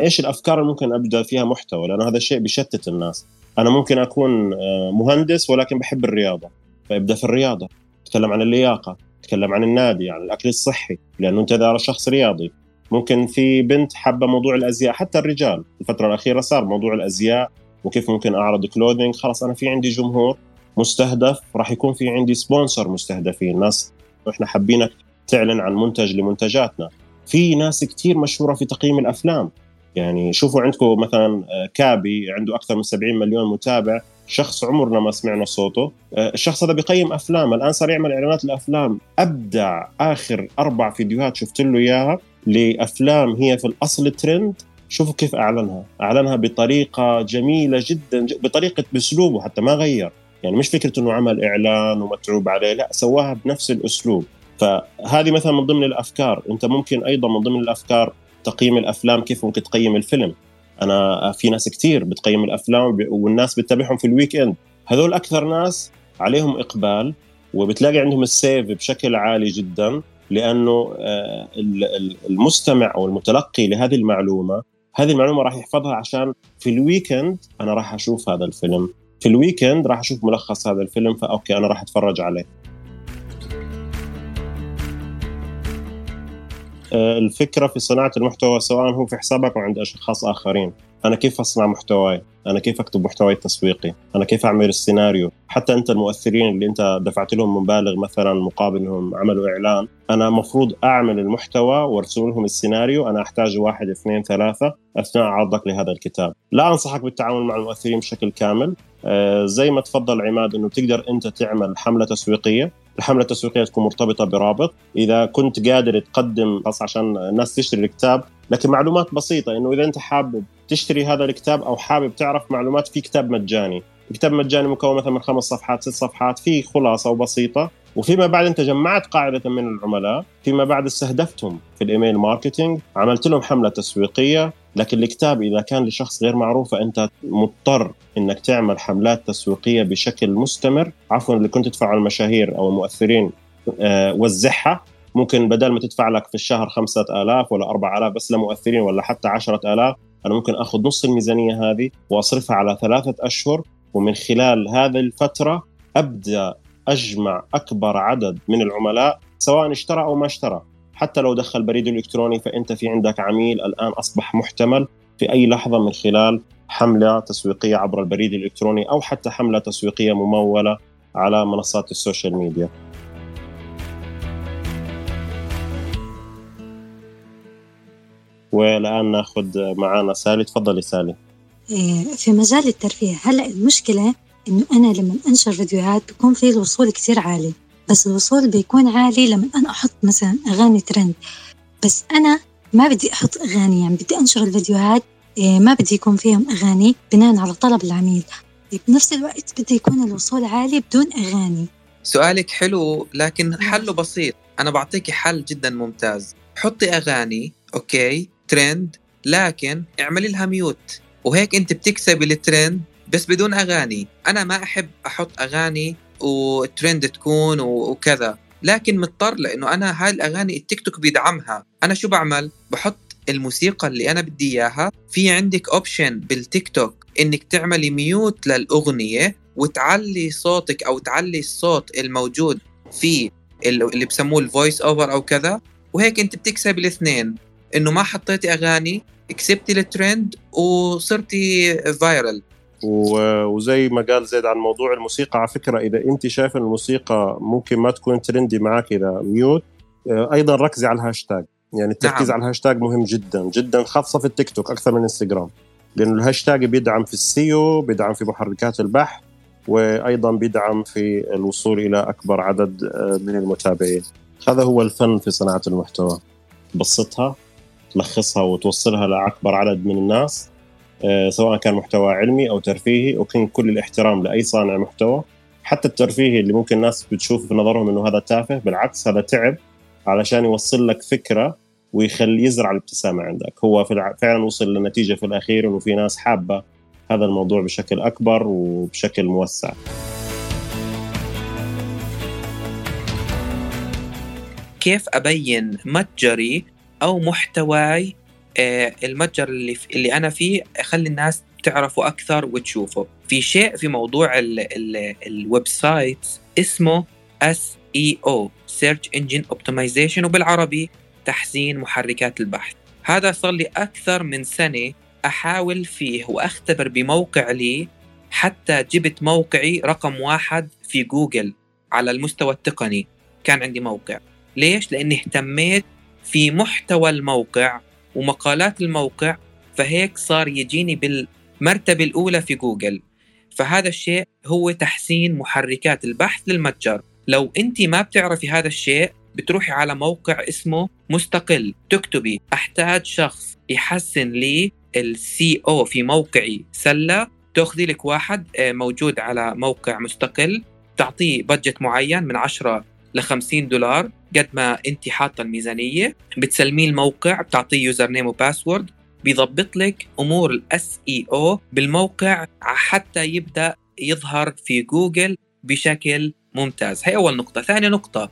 إيش الأفكار اللي ممكن أبدأ فيها محتوى؟ لأنه هذا الشيء بيشتت الناس. أنا ممكن أكون آه، مهندس ولكن بحب الرياضة. فأبدأ في الرياضة. أتكلم عن اللياقة. أتكلم عن النادي عن الأكل الصحي. لأنه أنت إذا شخص رياضي ممكن في بنت حابة موضوع الأزياء. حتى الرجال. الفترة الأخيرة صار موضوع الأزياء. وكيف ممكن أعرض clothing خلاص أنا في عندي جمهور مستهدف. راح يكون في عندي sponsor مستهدفين. ناس إحنا حابينك تعلن عن منتج لمنتجاتنا. في ناس كثير مشهورة في تقييم الأفلام. يعني شوفوا عندكم مثلا آه، خابي عنده أكثر من 70 مليون متابع شخص عمرنا ما سمعنا صوته. آه، الشخص هذا بيقيم أفلام الآن صار يعمل إعلانات لأفلام. أبدع آخر أربع فيديوهات شفت له إياها لأفلام هي في الأصل ترند شوفوا كيف أعلنها. أعلنها بطريقة جميلة جدا بطريقة بأسلوبه حتى ما غير. يعني مش فكرة إنه عمل إعلان ومتعوب عليه لا سواها بنفس الأسلوب. فهذه مثلا من ضمن الأفكار. أنت ممكن أيضا من ضمن الأفكار تقييم الأفلام كيف ممكن تقيم الفيلم. أنا في ناس كثير بتقيم الأفلام والناس بتتابعهم في ال weekend هذول أكثر ناس عليهم إقبال وبتلاقي عندهم ال save بشكل عالي جدا لأنه المستمع أو المتلقي لهذه المعلومة هذه المعلومة راح يحفظها عشان في ال weekend أنا راح أشوف هذا الفيلم. في ال weekend راح أشوف ملخص هذا الفيلم ف okay أنا راح أتفرج عليه. الفكرة في صناعة المحتوى سواء هو في حسابك أو عند أشخاص آخرين. أنا كيف أصنع محتواي؟ أنا كيف أكتب محتواي التسويقي؟ أنا كيف أعمل السيناريو؟ حتى أنت المؤثرين اللي أنت دفعت لهم مبالغ مثلا مقابل إنهم عملوا إعلان أنا مفروض أعمل المحتوى وارسم لهم السيناريو أنا أحتاج واحد اثنين ثلاثة أثناء عرضك لهذا الكتاب. لا أنصحك بالتعامل مع المؤثرين بشكل كامل. آه، زي ما تفضل عماد إنه تقدر أنت تعمل حملة تسويقية. الحملة التسويقية تكون مرتبطة برابط. إذا كنت قادر تقدم خاص عشان الناس تشتري الكتاب لكن معلومات بسيطة إنه إذا أنت حابب تشتري هذا الكتاب أو حابب تعرف معلومات في كتاب مجاني. كتاب مجاني مكون مثلا من خمس صفحات ست صفحات فيه خلاصة وبسيطة. وفيما بعد انت جمعت قاعدة من العملاء فيما بعد استهدفتهم في الإيميل ماركتينج عملت لهم حملة تسويقية لكن الكتاب إذا كان لشخص غير معروف فأنت مضطر إنك تعمل حملات تسويقية بشكل مستمر. عفوا اللي كنت تدفع المشاهير أو المؤثرين آه، وزعها ممكن بدل ما تدفع لك في الشهر 5000 ولا 4000 بس لمؤثرين ولا حتى 10000 أنا ممكن آخذ نص الميزانية هذه وأصرفها على ثلاثة أشهر ومن خلال هذه الفترة أبدأ أجمع أكبر عدد من العملاء سواء اشترى أو ما اشترى حتى لو دخل بريد إلكتروني فأنت في عندك عميل الآن أصبح محتمل في أي لحظة من خلال حملة تسويقية عبر البريد الإلكتروني أو حتى حملة تسويقية ممولة على منصات ال social media. والآن ناخذ معنا سالي تفضلي سالي. إيه، في مجال الترفيه هلا المشكلة إنه أنا لما أنشر فيديوهات بيكون في الوصول كثير عالي بس الوصول بيكون عالي لما أنا أحط مثلا أغاني ترند بس أنا ما بدي أحط أغاني يعني بدي أنشر الفيديوهات إيه، ما بدي يكون فيهم أغاني بناء على طلب العميل. بنفس الوقت بدي يكون الوصول عالي بدون أغاني. سؤالك حلو لكن حله بسيط. أنا بعطيكي حل جدا ممتاز. حطي أغاني okay trend لكن اعملي لها mute وهيك أنت بتكسبي الترند بس بدون أغاني. أنا ما أحب أحط أغاني وترند تكون وكذا. لكن مضطر لأنه أنا هاي الأغاني التيك توك بيدعمها. أنا شو بعمل؟ بحط الموسيقى اللي أنا بدي إياها. في عندك option بالتيك توك إنك تعملي mute للأغنية وتعلي صوتك أو تعلي الصوت الموجود في اللي بسموه ال voice over أو كذا. وهيك أنت بتكسب الاثنين. إنه ما حطيتي أغاني كسبتي الترند وصرتي viral وزي ما قال زيد عن موضوع الموسيقى على فكرة إذا أنت شايف الموسيقى ممكن ما تكون trendy معك إذا mute آه، أيضا ركزي على الهاشتاج. يعني التركيز نعم. على الهاشتاج مهم جدا جدا خاصة في التيك توك أكثر من إنستغرام. لأنه الهاشتاج بيدعم في ال SEO بيدعم في محركات البحث وأيضا بيدعم في الوصول إلى أكبر عدد آه، من المتابعين. هذا هو الفن في صناعة المحتوى. تبسطها تلخصها وتوصلها لأكبر عدد من الناس. سواء كان محتوى علمي أو ترفيهي وكن كل الاحترام لأي صانع محتوى. حتى الترفيهي اللي ممكن الناس بتشوف في نظرهم إنه هذا تافه بالعكس هذا تعب علشان يوصل لك فكرة ويخلي يزرع الابتسامة عندك. هو فعلا وصل للنتيجه في الأخير إنه في ناس حابة هذا الموضوع بشكل أكبر وبشكل موسع. كيف أبين متجري أو محتواي آه، المتجر اللي اللي أنا فيه اخلي الناس تعرفه أكثر وتشوفه. في شيء في موضوع ال website اسمه SEO search engine optimization وبالعربي تحسين محركات البحث. هذا صار لي أكثر من سنة أحاول فيه وأختبر بموقع لي حتى جبت موقعي رقم واحد في جوجل على المستوى التقني. كان عندي موقع. ليش؟ لأني اهتميت في محتوى الموقع ومقالات الموقع فهيك صار يجيني بالمرتبة الأولى في جوجل. فهذا الشيء هو تحسين محركات البحث للمتجر. لو أنت ما بتعرفي هذا الشيء بتروحي على موقع اسمه مستقل. تكتبي أحتاج شخص يحسن لي ال SEO في موقعي سلة. تأخذي لك واحد آه، موجود على موقع مستقل. تعطيه budget معين من 10 ل 50 دولار. قد ما انت حاطه الميزانيه بتسلميه الموقع بتعطيه username و password بيضبط لك أمور ال SEO بالموقع حتى يبدأ يظهر في جوجل بشكل ممتاز. هي أول نقطة. ثاني نقطة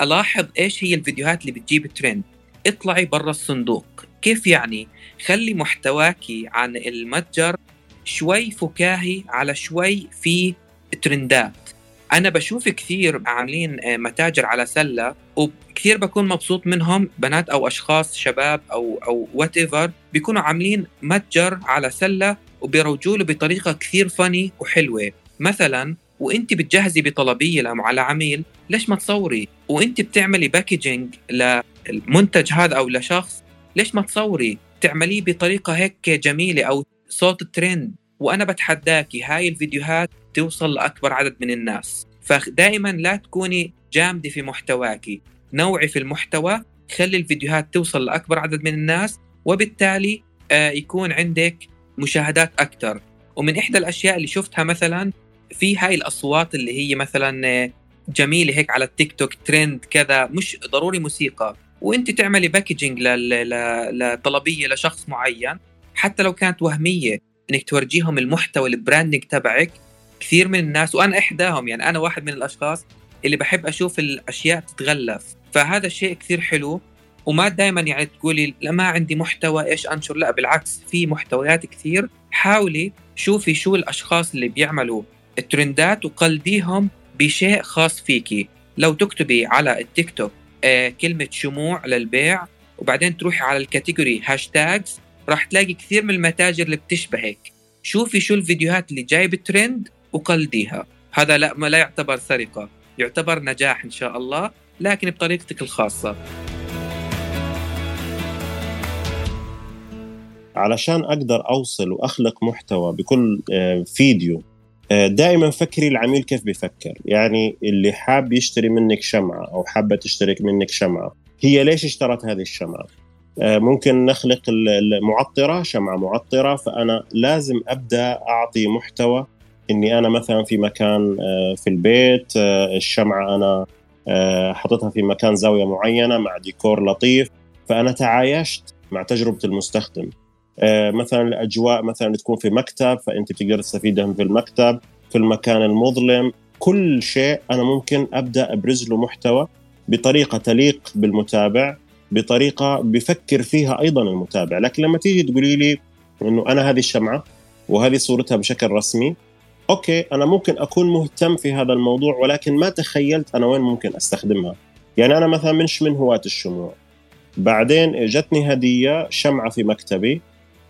ألاحظ إيش هي الفيديوهات اللي بتجيب ترند اطلعي برا الصندوق. كيف يعني؟ خلي محتواكي عن المتجر شوي فكاهي على شوي في ترندات. أنا بشوف كثير عاملين آه، متاجر على سلة وكثير بكون مبسوط منهم بنات أو أشخاص شباب أو أو whatever بيكونوا عاملين متجر على سلة وبيروجوا له بطريقة كثير funny وحلوة. مثلا وانت بتجهزي بطلبية على عميل ليش ما تصوري؟ وانت بتعملي packaging للمنتج هذا أو لشخص ليش ما تصوري؟ تعمليه بطريقة هيك جميلة أو صوت ترند وأنا بتحداكي هاي الفيديوهات توصل لأكبر عدد من الناس. فدائما لا تكوني جامدة في محتواكي نوعي في المحتوى خلي الفيديوهات توصل لأكبر عدد من الناس وبالتالي آه، يكون عندك مشاهدات أكثر ومن إحدى الأشياء اللي شفتها مثلا في هاي الأصوات اللي هي مثلا آه، جميلة هيك على التيك توك ترند كذا مش ضروري موسيقى. وأنت تعملي packaging لطلبية لشخص معين حتى لو كانت وهمية. إنك تورجيهم المحتوى ال branding تبعك كثير من الناس وأنا إحداهم يعني أنا واحد من الأشخاص اللي بحب أشوف الأشياء تتغلف. فهذا الشيء كثير حلو وما دائما يعني تقولي لا ما عندي محتوى إيش أنشر؟ لا بالعكس في محتويات كثير. حاولي شوفي شو الأشخاص اللي بيعملوا الترندات وقلديهم بشيء خاص فيكي لو تكتبي على التيك توك آه كلمة شموع للبيع وبعدين تروحي على ال category hashtags راح تلاقي كثير من المتاجر اللي بتشبهك شوفي شو الفيديوهات اللي جاي بترند وقلديها. هذا لا ما لا يعتبر سرقة يعتبر نجاح إن شاء الله لكن بطريقتك الخاصة. علشان أقدر أوصل وأخلق محتوى بكل آه، فيديو آه، دائما فكري العميل كيف بيفكر. يعني اللي حاب يشتري منك شمعة أو حابة تشترك منك شمعة هي ليش اشترت هذه الشمعة؟ ممكن نخلق المعطرة شمعة معطرة فأنا لازم أبدأ أعطي محتوى إني أنا مثلا في مكان في البيت الشمعة أنا حطيتها في مكان زاوية معينة مع ديكور لطيف فأنا تعايشت مع تجربة المستخدم. آه، مثلا الأجواء مثلا تكون في مكتب فأنت بتقدر تستفيدها في المكتب في المكان المظلم كل شيء أنا ممكن أبدأ أبرز له محتوى بطريقة تليق بالمتابع. بطريقة بفكر فيها أيضا المتابع. لكن لما تيجي تقولي لي إنه أنا هذه الشمعة وهذه صورتها بشكل رسمي أوكي أنا ممكن أكون مهتم في هذا الموضوع ولكن ما تخيلت أنا وين ممكن أستخدمها. يعني أنا مثلا منش من هواة الشموع؟ بعدين جتني هدية شمعة في مكتبي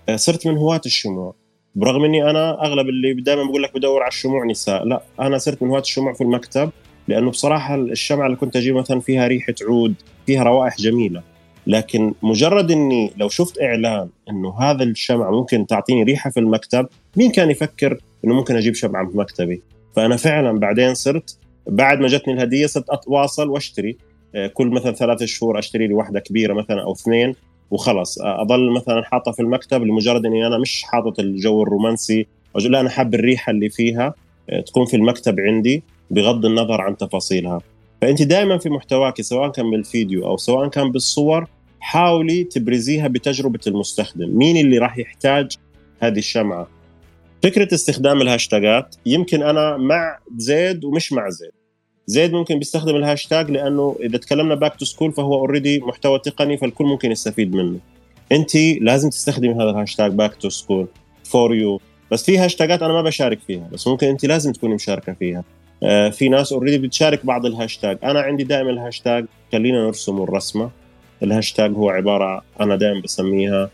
آه، صرت من هواة الشموع. برغم إني أنا أغلب اللي دائما بقول لك بدور على الشموع نساء لا أنا صرت من هواة الشموع في المكتب لأنه بصراحة الشمعة اللي كنت أجيب مثلا فيها ريحة عود فيها روائح جميلة. لكن مجرد إني لو شفت إعلان إنه هذا الشمعة ممكن تعطيني ريحة في المكتب مين كان يفكر إنه ممكن أجيب شمعة في مكتبي؟ فأنا فعلا بعدين صرت بعد ما جتني الهدية صرت أتواصل وأشتري. آه، كل مثلا ثلاثة شهور أشتري لي واحدة كبيرة مثلا أو اثنين وخلص اضل مثلا حاطة في المكتب لمجرد إني أنا مش حاطط الجو الرومانسي لا أنا حاب الريحة اللي فيها آه، تكون في المكتب عندي. بغض النظر عن تفاصيلها. فأنت دائما في محتواك سواء كان بالفيديو أو سواء كان بالصور حاولي تبرزيها بتجربة المستخدم. مين اللي راح يحتاج هذه الشمعة؟ فكرة استخدام الهاشتاجات يمكن أنا مع زيد ومش مع زيد. زيد ممكن بيستخدم الهاشتاج لأنه إذا تكلمنا back to school فهو already محتوى تقني فالكل ممكن يستفيد منه. أنت لازم تستخدمي هذا الهاشتاج back to school for you بس في هاشتاجات أنا ما بشارك فيها بس ممكن أنت لازم تكوني مشاركة فيها. في ناس already بتشارك بعض الهاشتاج. أنا عندي دائما الهاشتاج خلينا نرسم الرسمة. الهاشتاج هو عبارة أنا دائما بسميها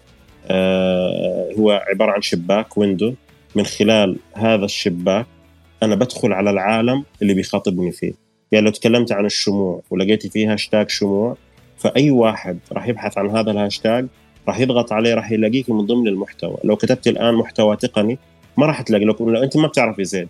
آه هو عبارة عن شباك window من خلال هذا الشباك أنا بدخل على العالم اللي بيخاطبني فيه. يعني لو تكلمت عن الشموع ولقيتي فيه هاشتاج شموع فأي واحد راح يبحث عن هذا الهاشتاج راح يضغط عليه راح يلاقيك من ضمن المحتوى. لو كتبتي الآن محتوى تقني ما راح تلاقي. لو, لو أنت ما بتعرفي زيد.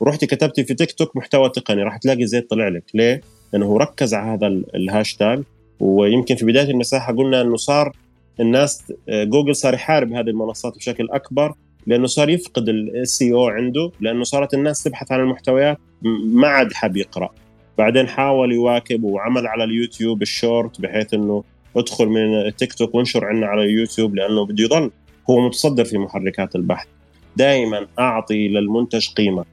ورحتي كتبتي في تيك توك محتوى تقني راح تلاقي زيد طلع لك. ليه؟ لأنه ركز على هذا الهاشتاج ويمكن في بداية المساحة قلنا إنه صار الناس جوجل صار يحارب هذه المنصات بشكل أكبر لأنه صار يفقد ال SEO عنده لأنه صارت الناس تبحث عن المحتويات ما عاد حاب يقرأ. بعدين حاول يواكب وعمل على اليوتيوب الشورت بحيث إنه ادخل من التيك توك وانشر عنا على اليوتيوب لأنه بده يضل هو متصدر في محركات البحث. دائما أعطي للمنتج قيمة.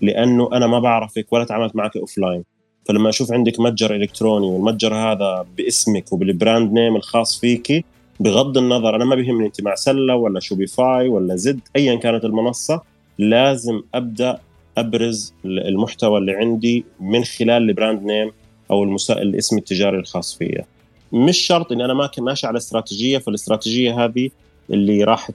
لأنه أنا ما بعرفك ولا تعاملت معك offline فلما أشوف عندك متجر إلكتروني والمتجر هذا باسمك وبال brand name الخاص فيكي بغض النظر أنا ما بيهمني أنت مع سلة ولا شوبيفاي ولا زد ايا كانت المنصة لازم أبدأ أبرز المحتوى اللي عندي من خلال ال brand name أو المسا... الاسم التجاري الخاص فيا. مش شرط إني أنا ما ماشي على استراتيجية فالاستراتيجية هذه اللي راح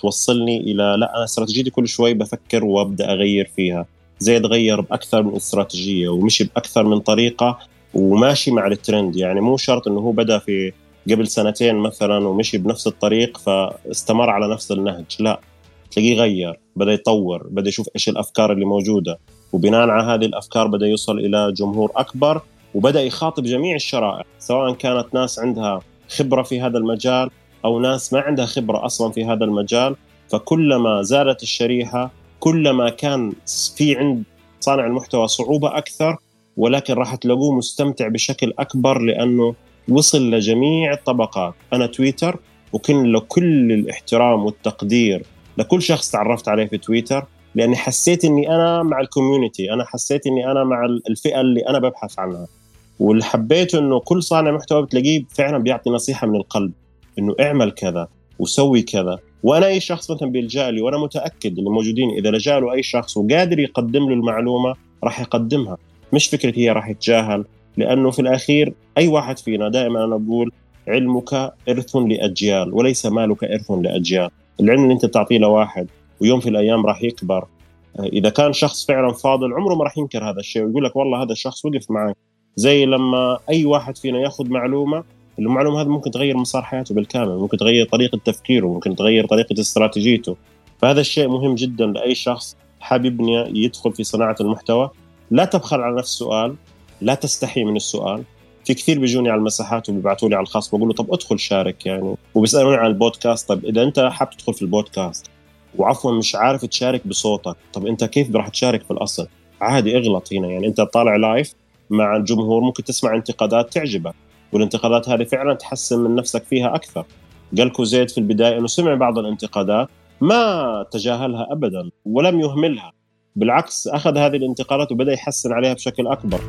توصلني إلى لا أنا استراتيجيتي كل شوي بفكر وأبدأ أغير فيها. زي تغير بأكثر من استراتيجية ومشي بأكثر من طريقة وماشي مع الترند. يعني مو شرط إنه هو بدأ في قبل سنتين مثلا ومشي بنفس الطريق فاستمر على نفس النهج. لا تلاقيه غير بدأ يطور بدأ يشوف إيش الأفكار اللي موجودة. وبناء على هذه الأفكار بدأ يوصل إلى جمهور أكبر وبدأ يخاطب جميع الشرائح سواء كانت ناس عندها خبرة في هذا المجال أو ناس ما عندها خبرة أصلا في هذا المجال. فكلما زادت الشريحة كلما كان في عند صانع المحتوى صعوبة أكثر ولكن راح تلاقوه مستمتع بشكل أكبر لأنه وصل لجميع الطبقات. أنا تويتر وكن له كل الاحترام والتقدير لكل شخص تعرفت عليه في تويتر لأني حسيت إني أنا مع الكوميونتي أنا حسيت إني أنا مع الفئة اللي أنا ببحث عنها. واللي حبيته إنه كل صانع محتوى بتلاقيه فعلا بيعطي نصيحة من القلب إنه اعمل كذا وسوي كذا. وأنا أي شخص مثلا بيلجا لي وأنا متأكد اللي موجودين إذا لجا له أي شخص وقادر يقدم له المعلومة راح يقدمها. مش فكرة هي راح يتجاهل لأنه في الأخير أي واحد فينا دائما أنا بقول علمك ارث لأجيال وليس مالك ارث لأجيال. العلم اللي أنت بتعطيه لواحد ويوم في الأيام راح يكبر. إذا كان شخص فعلا فاضل عمره ما راح ينكر هذا الشيء ويقول لك والله هذا الشخص وقف معي. زي لما أي واحد فينا يأخذ معلومة المعلومه هذه ممكن تغير مسار حياته بالكامل ممكن تغير طريقة تفكيره ممكن تغير طريقة استراتيجيته. فهذا الشيء مهم جدا لأي شخص حاب يبني يدخل في صناعة المحتوى. لا تبخل على نفس السؤال لا تستحي من السؤال. في كثير بيجوني على المساحات وبيبعثوا لي على الخاص بقول له طب ادخل شارك يعني وبيسألوني عن البودكاست. طب إذا أنت حاب تدخل في البودكاست وعفوا مش عارف تشارك بصوتك طب أنت كيف راح تشارك في الأصل؟ عادي اغلط هنا يعني. أنت طالع لايف مع الجمهور ممكن تسمع انتقادات تعجبك. والانتقادات هذه فعلا تحسن من نفسك فيها أكثر. قالكو زيد في البداية إنه سمع بعض الانتقادات ما تجاهلها ابدا ولم يهملها. بالعكس أخذ هذه الانتقادات وبدأ يحسن عليها بشكل أكبر.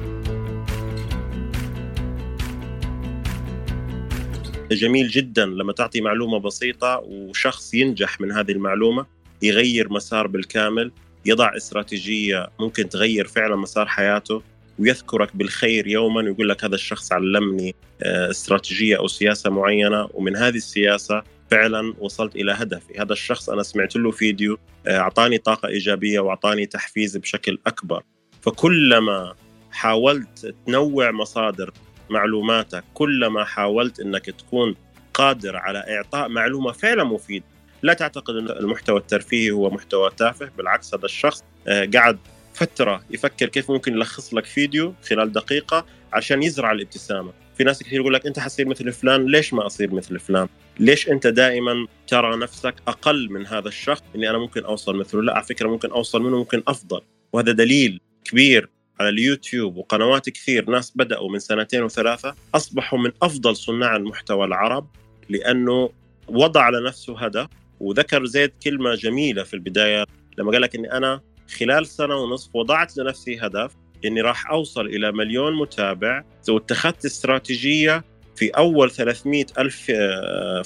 جميل جدا لما تعطي معلومة بسيطة وشخص ينجح من هذه المعلومة يغير مسار بالكامل يضع استراتيجية ممكن تغير فعلا مسار حياته. ويذكرك بالخير يوما ويقول لك هذا الشخص علمني آه، استراتيجية أو سياسة معينة ومن هذه السياسة فعلا وصلت إلى هدفي. هذا الشخص أنا سمعت له فيديو آه، أعطاني طاقة إيجابية وأعطاني تحفيز بشكل أكبر. فكلما حاولت تنوع مصادر معلوماتك كلما حاولت إنك تكون قادر على إعطاء معلومة فعلا مفيدة. لا تعتقد إن المحتوى الترفيهي هو محتوى تافه بالعكس هذا الشخص آه، قعد فترة يفكر كيف ممكن يلخص لك فيديو خلال دقيقة عشان يزرع الابتسامة. في ناس كثير يقول لك أنت حتصير مثل فلان ليش ما أصير مثل فلان؟ ليش أنت دائما ترى نفسك أقل من هذا الشخص اني أنا ممكن أوصل مثله؟ لا على فكرة ممكن أوصل منه ممكن أفضل. وهذا دليل كبير على اليوتيوب وقنوات كثير ناس بدأوا من سنتين وثلاثة أصبحوا من أفضل صناع المحتوى العرب لأنه وضع على نفسه هدف. وذكر زيد كلمة جميلة في البداية لما قال لك أني أنا خلال سنة ونصف وضعت لنفسي هدف إني راح أوصل إلى مليون متابع. واتخذت استراتيجية في أول 300 ألف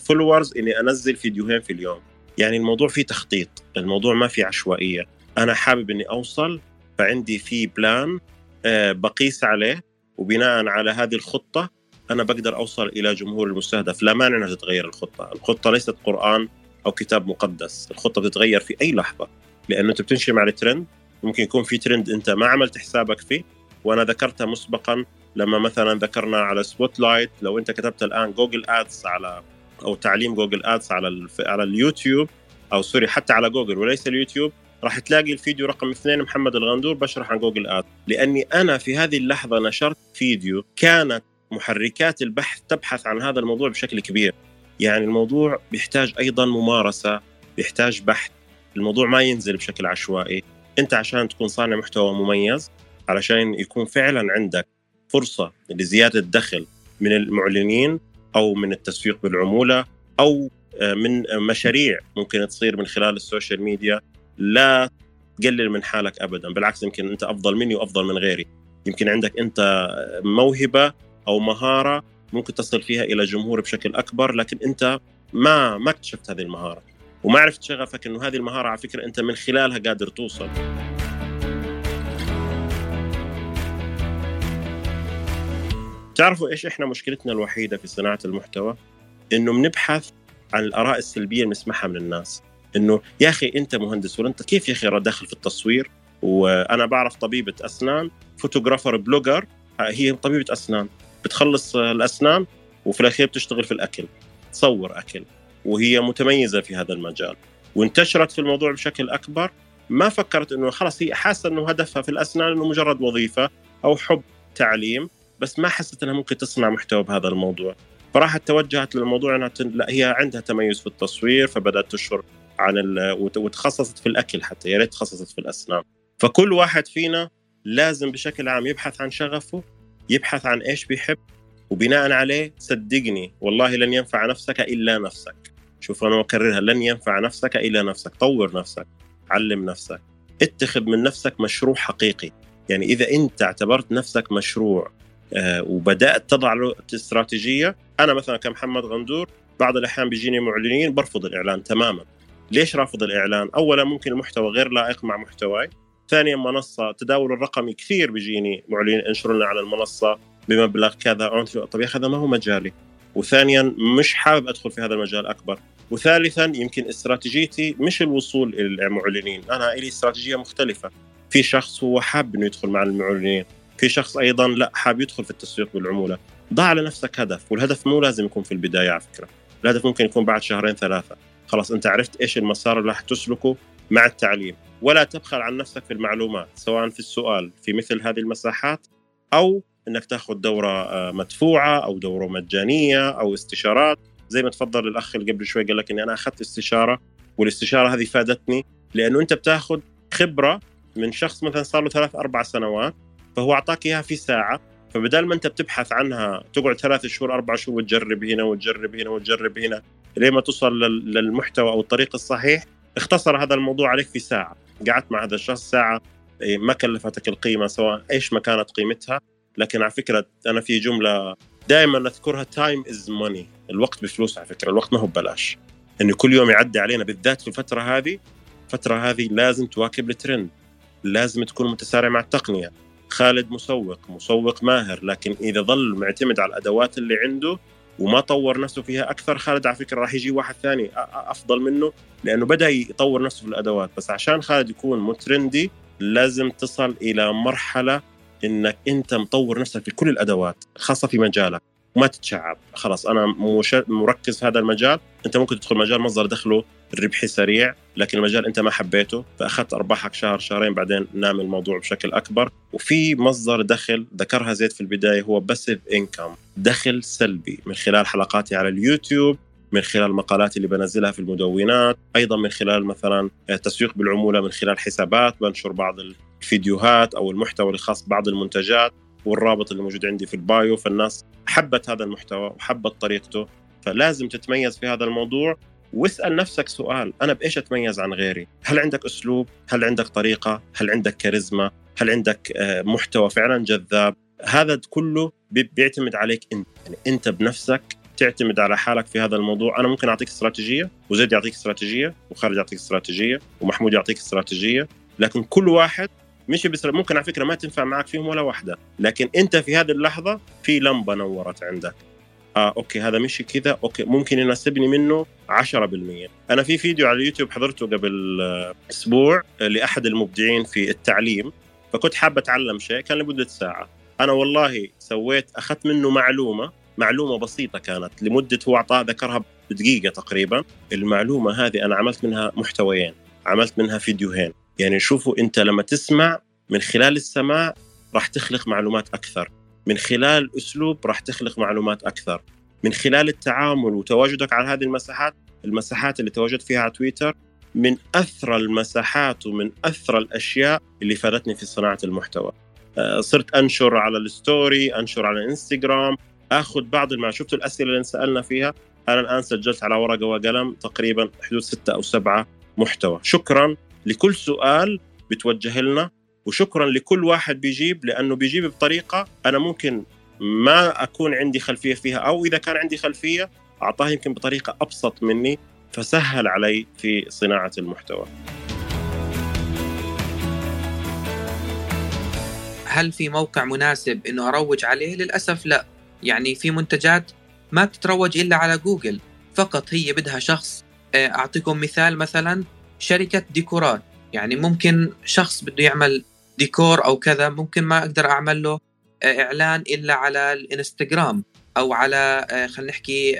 فولورز إني أنزل فيديوهين في اليوم. يعني الموضوع فيه تخطيط الموضوع ما في عشوائية. أنا حابب إني أوصل فعندي في plan آه، بقيس عليه. وبناء على هذه الخطة أنا بقدر أوصل إلى جمهور المستهدف. لا مانع إنها تتغير الخطة. الخطة ليست قرآن أو كتاب مقدس. الخطة بتتغير في أي لحظة. لأنه أنت بتمشي مع الترند ممكن يكون في ترند أنت ما عملت حسابك فيه. وأنا ذكرتها مسبقا لما مثلا ذكرنا على Spotlight لو أنت كتبت الآن Google Ads على أو تعليم Google Ads على على اليوتيوب أو sorry حتى على جوجل وليس اليوتيوب راح تلاقي الفيديو رقم اثنين محمد الغندور بشرح عن Google Ads لأني أنا في هذه اللحظة نشرت فيديو كانت محركات البحث تبحث عن هذا الموضوع بشكل كبير. يعني الموضوع بيحتاج أيضا ممارسة بيحتاج بحث. الموضوع ما ينزل بشكل عشوائي. أنت عشان تكون صانع محتوى مميز علشان يكون فعلا عندك فرصة لزيادة دخل من المعلنين أو من التسويق بالعمولة أو آه، من مشاريع ممكن تصير من خلال السوشيال ميديا لا تقلل من حالك ابدا. بالعكس يمكن أنت أفضل مني وأفضل من غيري. يمكن عندك أنت موهبة أو مهارة ممكن تصل فيها إلى جمهور بشكل أكبر لكن أنت ما ما اكتشفت هذه المهارة. وما عرفت شغفك إنه هذه المهارة على فكرة أنت من خلالها قادر توصل. تعرفوا إيش إحنا مشكلتنا الوحيدة في صناعة المحتوى؟ إنه بنبحث عن الآراء السلبية اللي بنسمعها من الناس. إنه يا أخي أنت مهندس ولا أنت كيف يا أخي داخل في التصوير؟ وأنا بعرف طبيبة أسنان photographer blogger هي طبيبة أسنان. بتخلص الأسنان وفي الأخير بتشتغل في الأكل. تصور أكل. وهي متميزة في هذا المجال. وانتشرت في الموضوع بشكل أكبر. ما فكرت إنه خلاص هي حاسة إنه هدفها في الأسنان إنه مجرد وظيفة أو حب تعليم بس ما حست إنها ممكن تصنع محتوى بهذا الموضوع. فراحت توجهت للموضوع إنها لا هي عندها تميز في التصوير فبدأت تشهر عن وتخصصت في الأكل حتى يا ريت تخصصت في الأسنان. فكل واحد فينا لازم بشكل عام يبحث عن شغفه يبحث عن إيش بيحب وبناء عليه صدقني والله لن ينفع نفسك إلا نفسك. شوف أنا أكررها لن ينفع نفسك الا نفسك. طور نفسك علم نفسك اتخذ من نفسك مشروع حقيقي. يعني إذا أنت اعتبرت نفسك مشروع آه وبدأت تضع له استراتيجية أنا مثلا كمحمد غندور بعض الأحيان بيجيني معلنين برفض الإعلان تماما. ليش رافض الإعلان؟ اولا ممكن المحتوى غير لائق مع محتواي. ثانيا منصة تداول الرقمي كثير بيجيني معلنين انشروا لنا على المنصة بمبلغ كذا. طب يا أخي هذا ما هو مجالي. وثانيا مش حابب أدخل في هذا المجال أكبر. وثالثا يمكن استراتيجيتي مش الوصول إلى المعلنين. أنا لي استراتيجية مختلفة. في شخص هو حاب إنه يدخل مع المعلنين. في شخص أيضا لا حاب يدخل في التسويق بالعمولة. ضع لنفسك هدف والهدف مو لازم يكون في البداية على فكرة. الهدف ممكن يكون بعد شهرين ثلاثة. خلاص أنت عرفت إيش المسار اللي راح تسلكه مع التعليم. ولا تبخل عن نفسك في المعلومات سواء في السؤال في مثل هذه المساحات أو إنك تاخذ دورة آه، مدفوعة أو دورة مجانية أو استشارات. زي ما تفضل الأخ اللي قبل شوي قال لك إني أنا أخذت استشارة والاستشارة هذه فادتني لأنه أنت بتاخذ خبرة من شخص مثلا صار له ثلاث أربع سنوات فهو أعطاك إياها في ساعة. فبدال ما أنت بتبحث عنها تقعد ثلاث شهور أربع شهور وتجرب هنا وتجرب هنا وتجرب هنا لين توصل للمحتوى أو الطريق الصحيح اختصر هذا الموضوع عليك في ساعة. قعدت مع هذا الشخص ساعة إيه، ما كلفتك القيمة سواء إيش ما كانت قيمتها. لكن على فكرة أنا في جملة دائما نذكرها time is money الوقت بفلوس على فكرة الوقت ما هو ببلاش. إنه كل يوم يعدي علينا بالذات في الفترة هذه الفترة هذه لازم تواكب الترند لازم تكون متسارع مع التقنية. خالد مسوق مسوق ماهر لكن إذا ظل معتمد على الأدوات اللي عنده وما طور نفسه فيها أكثر خالد على فكرة راح يجي واحد ثاني أفضل منه لأنه بدأ يطور نفسه في الأدوات. بس عشان خالد يكون مترندي لازم تصل إلى مرحلة إنك أنت مطور نفسك في كل الأدوات خاصة في مجالك. وما تتشعب. خلاص أنا مركز في هذا المجال. أنت ممكن تدخل مجال مصدر دخله الربحي سريع لكن المجال أنت ما حبيته فأخذت أرباحك شهر شهرين بعدين نام الموضوع بشكل أكبر. وفي مصدر دخل ذكرها زيد في البداية هو باسيف انكم دخل سلبي من خلال حلقاتي على اليوتيوب من خلال المقالات اللي بنزلها في المدونات أيضا من خلال مثلا تسويق بالعمولة من خلال حسابات. بنشر بعض الفيديوهات أو المحتوى الخاص ببعض المنتجات والرابط اللي موجود عندي في البايو فالناس حبت هذا المحتوى وحبت طريقته فلازم تتميز في هذا الموضوع واسأل نفسك سؤال أنا بإيش أتميز عن غيري؟ هل عندك أسلوب؟ هل عندك طريقة؟ هل عندك كاريزما؟ هل عندك آه، محتوى فعلا جذاب؟ هذا كله بيعتمد عليك أنت، يعني أنت بنفسك تعتمد على حالك في هذا الموضوع، أنا ممكن أعطيك استراتيجية وزيد يعطيك استراتيجية وخالد يعطيك استراتيجية ومحمود يعطيك استراتيجية، لكن كل واحد مش بس ممكن على فكرة ما تنفع معك فيهم ولا واحدة لكن أنت في هذه اللحظة في لمبة نورت عندك. آه أوكي هذا مشي كذا أوكي ممكن يناسبني منه 10% أنا في فيديو على اليوتيوب حضرته قبل آه، أسبوع لأحد المبدعين في التعليم فكنت حاب أتعلم شيء كان لمدة ساعة. أنا والله سويت أخذت منه معلومة معلومة بسيطة كانت لمدة هو اعطاها ذكرها بدقيقة تقريبا. المعلومة هذه أنا عملت منها محتويين عملت منها فيديوهين. يعني شوفوا انت لما تسمع من خلال السماع راح تخلق معلومات أكثر. من خلال اسلوب راح تخلق معلومات أكثر. من خلال التعامل وتواجدك على هذه المساحات المساحات اللي تواجد فيها على تويتر من اثرى المساحات ومن اثرى الأشياء اللي فادتني في صناعة المحتوى. آه، صرت أنشر على الستوري أنشر على الإنستغرام آخذ بعض ما شفت الأسئلة اللي سألنا فيها؟ أنا الآن سجلت على ورقة وقلم تقريبا حدود ستة أو سبعة محتوى. شكرا. لكل سؤال بتوجه لنا وشكرا لكل واحد بيجيب لأنه بيجيب بطريقة أنا ممكن ما أكون عندي خلفية فيها أو إذا كان عندي خلفية أعطاها يمكن بطريقة أبسط مني فسهل علي في صناعة المحتوى. هل في موقع مناسب إنه أروج عليه؟ للأسف لا، يعني في منتجات ما بتتروج إلا على جوجل، فقط هي بدها شخص آه، أعطيكم مثال مثلا شركة ديكورات، يعني ممكن شخص بده يعمل ديكور أو كذا ممكن ما أقدر أعمل له آه، إعلان إلا على الإنستغرام أو على آه، خلينا نحكي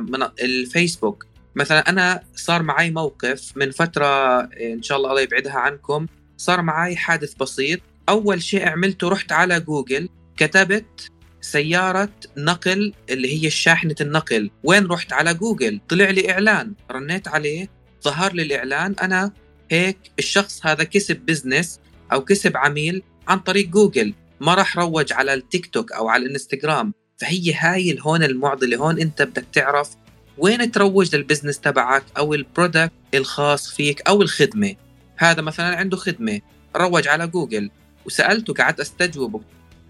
من الفيسبوك. مثلا أنا صار معي موقف من فترة إن شاء الله الله يبعدها عنكم صار معي حادث بسيط. أول شيء عملته رحت على جوجل كتبت سيارة نقل اللي هي شاحنة النقل. وين رحت؟ على جوجل. طلع لي إعلان. رنيت عليه. ظهر لي الإعلان أنا هيك الشخص هذا كسب business أو كسب عميل عن طريق جوجل ما راح روج على التيك توك أو على الإنستغرام. فهي هاي الهون المعضلة هون أنت بدك تعرف وين تروج لل business تبعك أو ال product الخاص فيك أو الخدمة. هذا مثلا عنده خدمة روج على جوجل وسألته قعدت أستجوبه.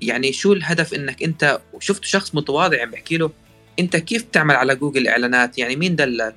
يعني شو الهدف إنك أنت شفت شخص متواضع عم بحكي له أنت كيف بتعمل على جوجل إعلانات؟ يعني مين دلك؟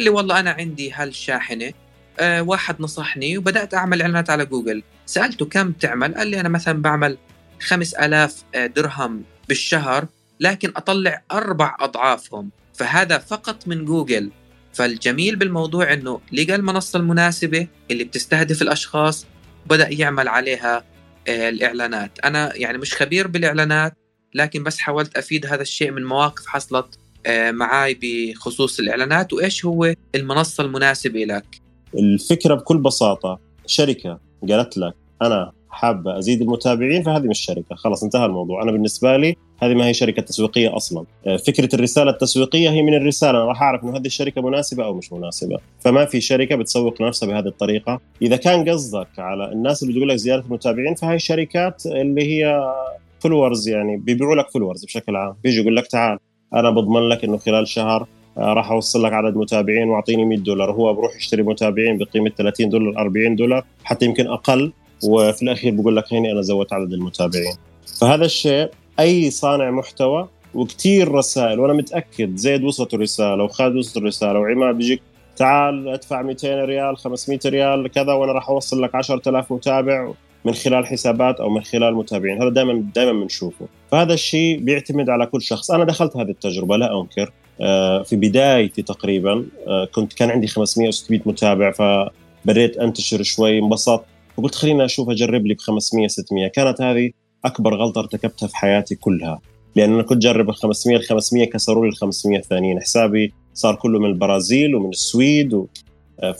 قال لي والله أنا عندي هالشاحنة أه واحد نصحني وبدأت أعمل إعلانات على جوجل. سألته كم بتعمل قال لي أنا مثلا بعمل 5000 آه، درهم بالشهر لكن أطلع أربع أضعافهم. فهذا فقط من جوجل. فالجميل بالموضوع إنه لقى المنصة المناسبة اللي بتستهدف الأشخاص بدأ يعمل عليها آه، الإعلانات. أنا يعني مش خبير بالإعلانات لكن بس حاولت أفيد هذا الشيء من مواقف حصلت آه، معي بخصوص الإعلانات وإيش هو المنصة المناسبة لك؟ الفكرة بكل بساطة شركة قالت لك أنا حابه أزيد المتابعين فهذه مش شركه خلاص انتهى الموضوع. أنا بالنسبة لي هذه ما هي شركة تسويقية أصلا. آه، فكرة الرسالة التسويقية هي من الرسالة أنا راح أعرف إنه هذه الشركة مناسبة أو مش مناسبة. فما في شركة بتسوق نفسها بهذه الطريقة. إذا كان قصدك على الناس اللي بتقول لك زيادة المتابعين فهي شركات اللي هي followers يعني بيبيعوا لك followers بشكل عام. بيجي يقول لك تعال أنا بضمن لك إنه خلال شهر آه، راح أوصل لك عدد متابعين وأعطيني 100 دولار. هو بروح يشتري متابعين بقيمة 30 دولار 40 دولار حتى يمكن أقل. وفي الأخير بقول لك هيني أنا زودت عدد المتابعين. فهذا الشيء أي صانع محتوى وكثير رسائل وأنا متأكد زيد وصلته رساله وخالد وصلته رساله وعماد بيجيك تعال أدفع 200 ريال 500 ريال كذا وأنا راح أوصل لك 10000 متابع. من خلال حسابات أو من خلال متابعين. هذا دائما دائما بنشوفه. فهذا الشيء بيعتمد على كل شخص. أنا دخلت هذه التجربة لا أنكر. آه، في بدايتي تقريبا آه، كنت كان عندي 500 أو 600 متابع فبديت أنتشر شوي انبسطت. وقلت خليني أشوف أجرب لي ب 500 600 كانت هذه أكبر غلطة ارتكبتها في حياتي كلها. لأن أنا كنت جرب ال 500 ال 500 كسروا لي ال 500 الثانيين. حسابي صار كله من البرازيل ومن السويد و...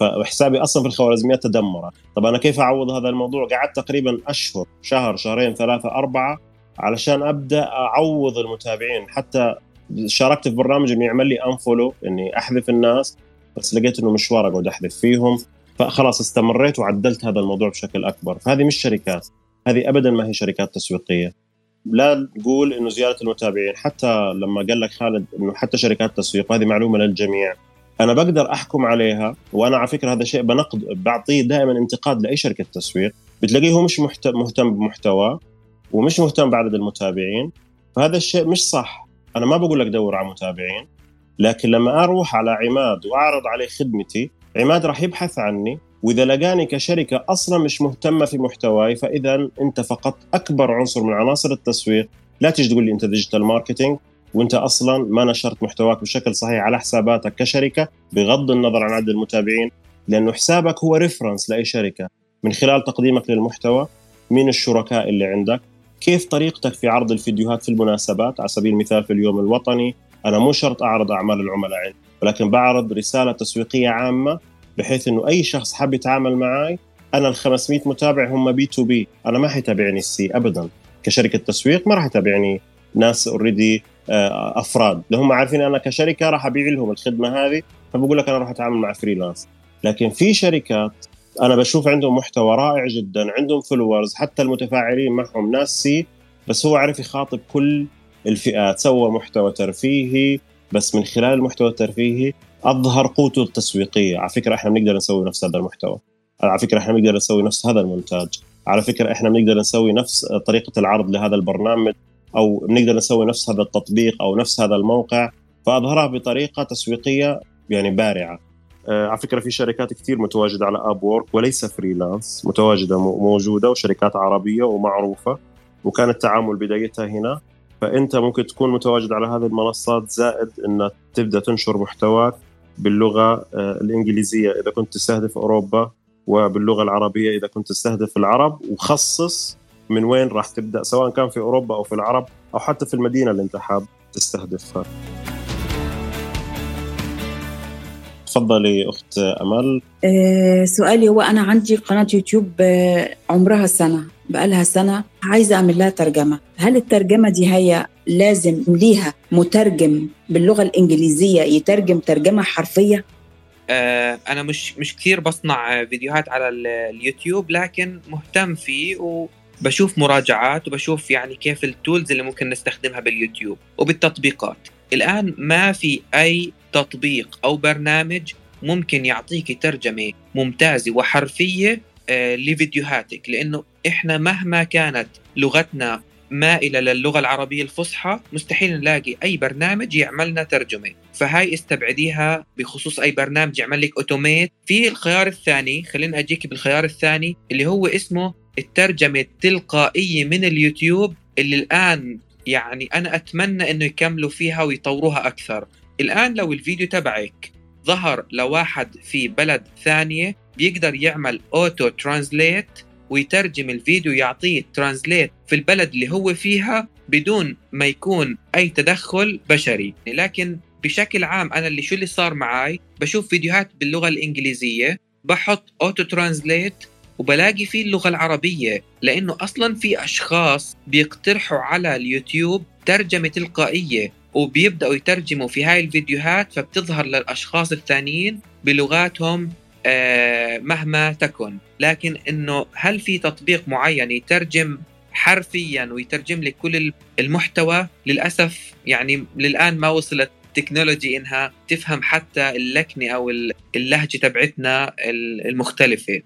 فحسابي أصلا في الخوارزميات تدمر طب أنا كيف أعوض هذا الموضوع؟ قعدت تقريبا أشهر شهر شهرين ثلاثة أربعة علشان أبدأ أعوض المتابعين. حتى شاركت في برنامج إنه يعمل لي انفولو إني أحذف الناس بس لقيت إنه مشوار أقعد أحذف فيهم. فخلاص استمريت وعدلت هذا الموضوع بشكل أكبر. فهذه مش شركات. هذه ابدا ما هي شركات تسويقية. لا نقول إنه زيادة المتابعين. حتى لما قال لك خالد إنه حتى شركات تسويق وهذه معلومة للجميع. أنا بقدر أحكم عليها وأنا على فكرة هذا شيء بنقد بعطيه دائما انتقاد لأي شركة تسويق بتلاقيه هو مش مهتم بمحتواه ومش مهتم بعدد المتابعين فهذا الشيء مش صح. أنا ما بقول لك دور على متابعين لكن لما أروح على عماد وأعرض عليه خدمتي عماد راح يبحث عني وإذا لقاني كشركة أصلا مش مهتمة في محتواي فاذا أنت فقط أكبر عنصر من عناصر التسويق لا تيجي تقول لي أنت digital marketing وانت أصلا ما نشرت محتواك بشكل صحيح على حساباتك كشركة بغض النظر عن عدد المتابعين لأنه حسابك هو reference لأي شركة. من خلال تقديمك للمحتوى مين الشركاء اللي عندك؟ كيف طريقتك في عرض الفيديوهات في المناسبات؟ على سبيل المثال في اليوم الوطني أنا مو شرط أعرض أعمال العملاء عندي ولكن بعرض رسالة تسويقية عامة بحيث إنه أي شخص حاب يتعامل معي أنا ال 500 متابع هم B2B. أنا ما حيتابعني ال C ابدا. كشركة تسويق ما راح يتابعني. ناس already أفراد. لو هم عارفين أنا كشركة راح أبيع لهم الخدمة هذه فبقول لك أنا راح أتعامل مع freelance. لكن في شركات أنا بشوف عندهم محتوى رائع جدا عندهم followers حتى المتفاعلين معهم ناس C بس هو عرف يخاطب كل الفئات. سوى محتوى ترفيهي بس من خلال المحتوى الترفيهي أظهر قوته التسويقية. على فكرة إحنا بنقدر نسوي نفس هذا المحتوى. على فكرة إحنا بنقدر نسوي نفس هذا المونتاج. على فكرة إحنا بنقدر نسوي نفس طريقة العرض لهذا البرنامج. أو بنقدر نسوي نفس هذا التطبيق أو نفس هذا الموقع فأظهرها بطريقة تسويقية يعني بارعة. آه، على فكرة في شركات كثير متواجدة على اب وورك وليس freelance متواجدة موجودة وشركات عربية ومعروفة وكان التعامل بدايتها هنا. فأنت ممكن تكون متواجد على هذه المنصات زائد انك تبدأ تنشر محتواك باللغة آه، الإنجليزية إذا كنت تستهدف أوروبا وباللغة العربية إذا كنت تستهدف العرب وخصص من وين راح تبدأ؟ سواء كان في أوروبا أو في العرب أو حتى في المدينة اللي أنت حاب تستهدفها. تفضلي أخت أمل. آه سؤالي هو أنا عندي قناة يوتيوب آه عمرها سنة بقالها سنة عايزة أعمل لها ترجمة. هل الترجمة دي هي لازم ليها مترجم باللغة الإنجليزية يترجم ترجمة حرفية؟ آه أنا مش مش كثير بصنع فيديوهات على اليوتيوب لكن مهتم فيه وبشوف مراجعات وبشوف يعني كيف ال tools اللي ممكن نستخدمها باليوتيوب وبالتطبيقات. الآن ما في أي تطبيق أو برنامج ممكن يعطيك ترجمة ممتازة وحرفية آه، لفيديوهاتك لأنه إحنا مهما كانت لغتنا مائله للغة العربية الفصحى مستحيل نلاقي أي برنامج يعملنا ترجمة. فهاي استبعديها بخصوص أي برنامج يعمل لك automate في الخيار الثاني خلينا أجيك بالخيار الثاني اللي هو اسمه الترجمة التلقائية من اليوتيوب اللي الآن يعني أنا أتمنى إنه يكملوا فيها ويطوروها أكثر. الآن لو الفيديو تبعك ظهر لواحد في بلد ثانية بيقدر يعمل auto translate ويترجم الفيديو يعطيه translate في البلد اللي هو فيها بدون ما يكون أي تدخل بشري. لكن بشكل عام أنا اللي شو اللي صار معي بشوف فيديوهات باللغة الإنجليزية بحط auto translate وبلاقي فيه اللغة العربية لأنه أصلا في أشخاص بيقترحوا على اليوتيوب ترجمة تلقائية وبيبدأوا يترجموا في هاي الفيديوهات فبتظهر للأشخاص الثانيين بلغاتهم آه، مهما تكن. لكن إنه هل في تطبيق معين يترجم حرفيا ويترجم لك كل المحتوى؟ للأسف يعني للآن ما وصلت تكنولوجي إنها تفهم حتى اللكنة أو اللهجة تبعتنا المختلفة.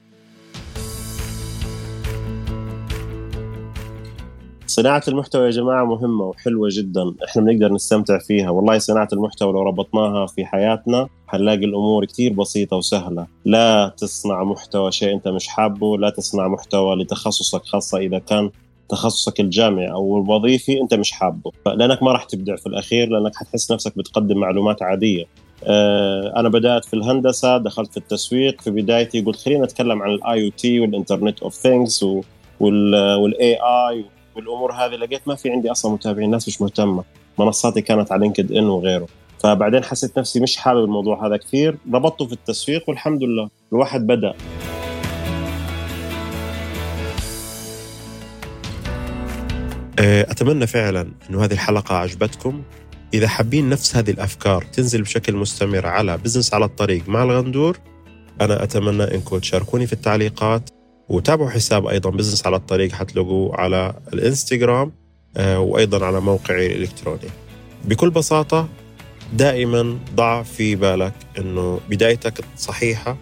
صناعة المحتوى يا جماعة مهمة وحلوة جدا. إحنا بنقدر نستمتع فيها. والله صناعة المحتوى لو ربطناها في حياتنا حنلاقي الأمور كثير بسيطة وسهلة. لا تصنع محتوى شيء أنت مش حابه لا تصنع محتوى لتخصصك خاصة إذا كان تخصصك الجامعي أو الوظيفي أنت مش حابه. لأنك ما راح تبدع في الأخير لأنك حتحس نفسك بتقدم معلومات عادية. آه، أنا بدأت في الهندسة دخلت في التسويق. في بدايتي قلت خلينا نتكلم عن ال IoT وال internet of things وال AI والأمور هذه لقيت ما في عندي أصلا متابعين الناس مش مهتمة. منصاتي كانت على لينكد ان وغيره. فبعدين حسيت نفسي مش حابب الموضوع هذا كثير. ربطته في التسويق والحمد لله. الواحد بدأ. آه، أتمنى فعلا أنه هذه الحلقة عجبتكم. إذا حابين نفس هذه الأفكار تنزل بشكل مستمر على بزنس على الطريق مع الغندور. أنا أتمنى أنكم تشاركوني في التعليقات. وتابعوا حساب أيضا بزنس على الطريق حتلاقوه على الإنستغرام آه، وأيضا على موقعي الإلكتروني. بكل بساطة دائما ضع في بالك إنه بدايتك الصحيحة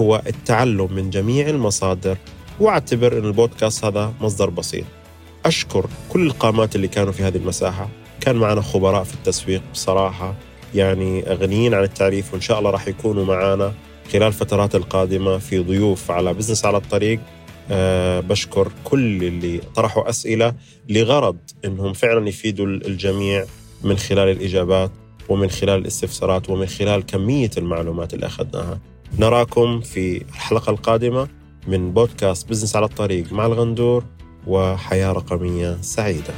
هو التعلم من جميع المصادر واعتبر إن البودكاست هذا مصدر بسيط. أشكر كل القامات اللي كانوا في هذه المساحة. كان معنا خبراء في التسويق بصراحة يعني غنيين عن التعريف وإن شاء الله راح يكونوا معنا. خلال الفترات القادمة في ضيوف على بزنس على الطريق أه بشكر كل اللي طرحوا أسئلة لغرض أنهم فعلا يفيدوا الجميع من خلال الإجابات ومن خلال الاستفسارات ومن خلال كمية المعلومات اللي أخذناها. نراكم في الحلقة القادمة من بودكاست بزنس على الطريق مع الغندور وحياة رقمية سعيدة.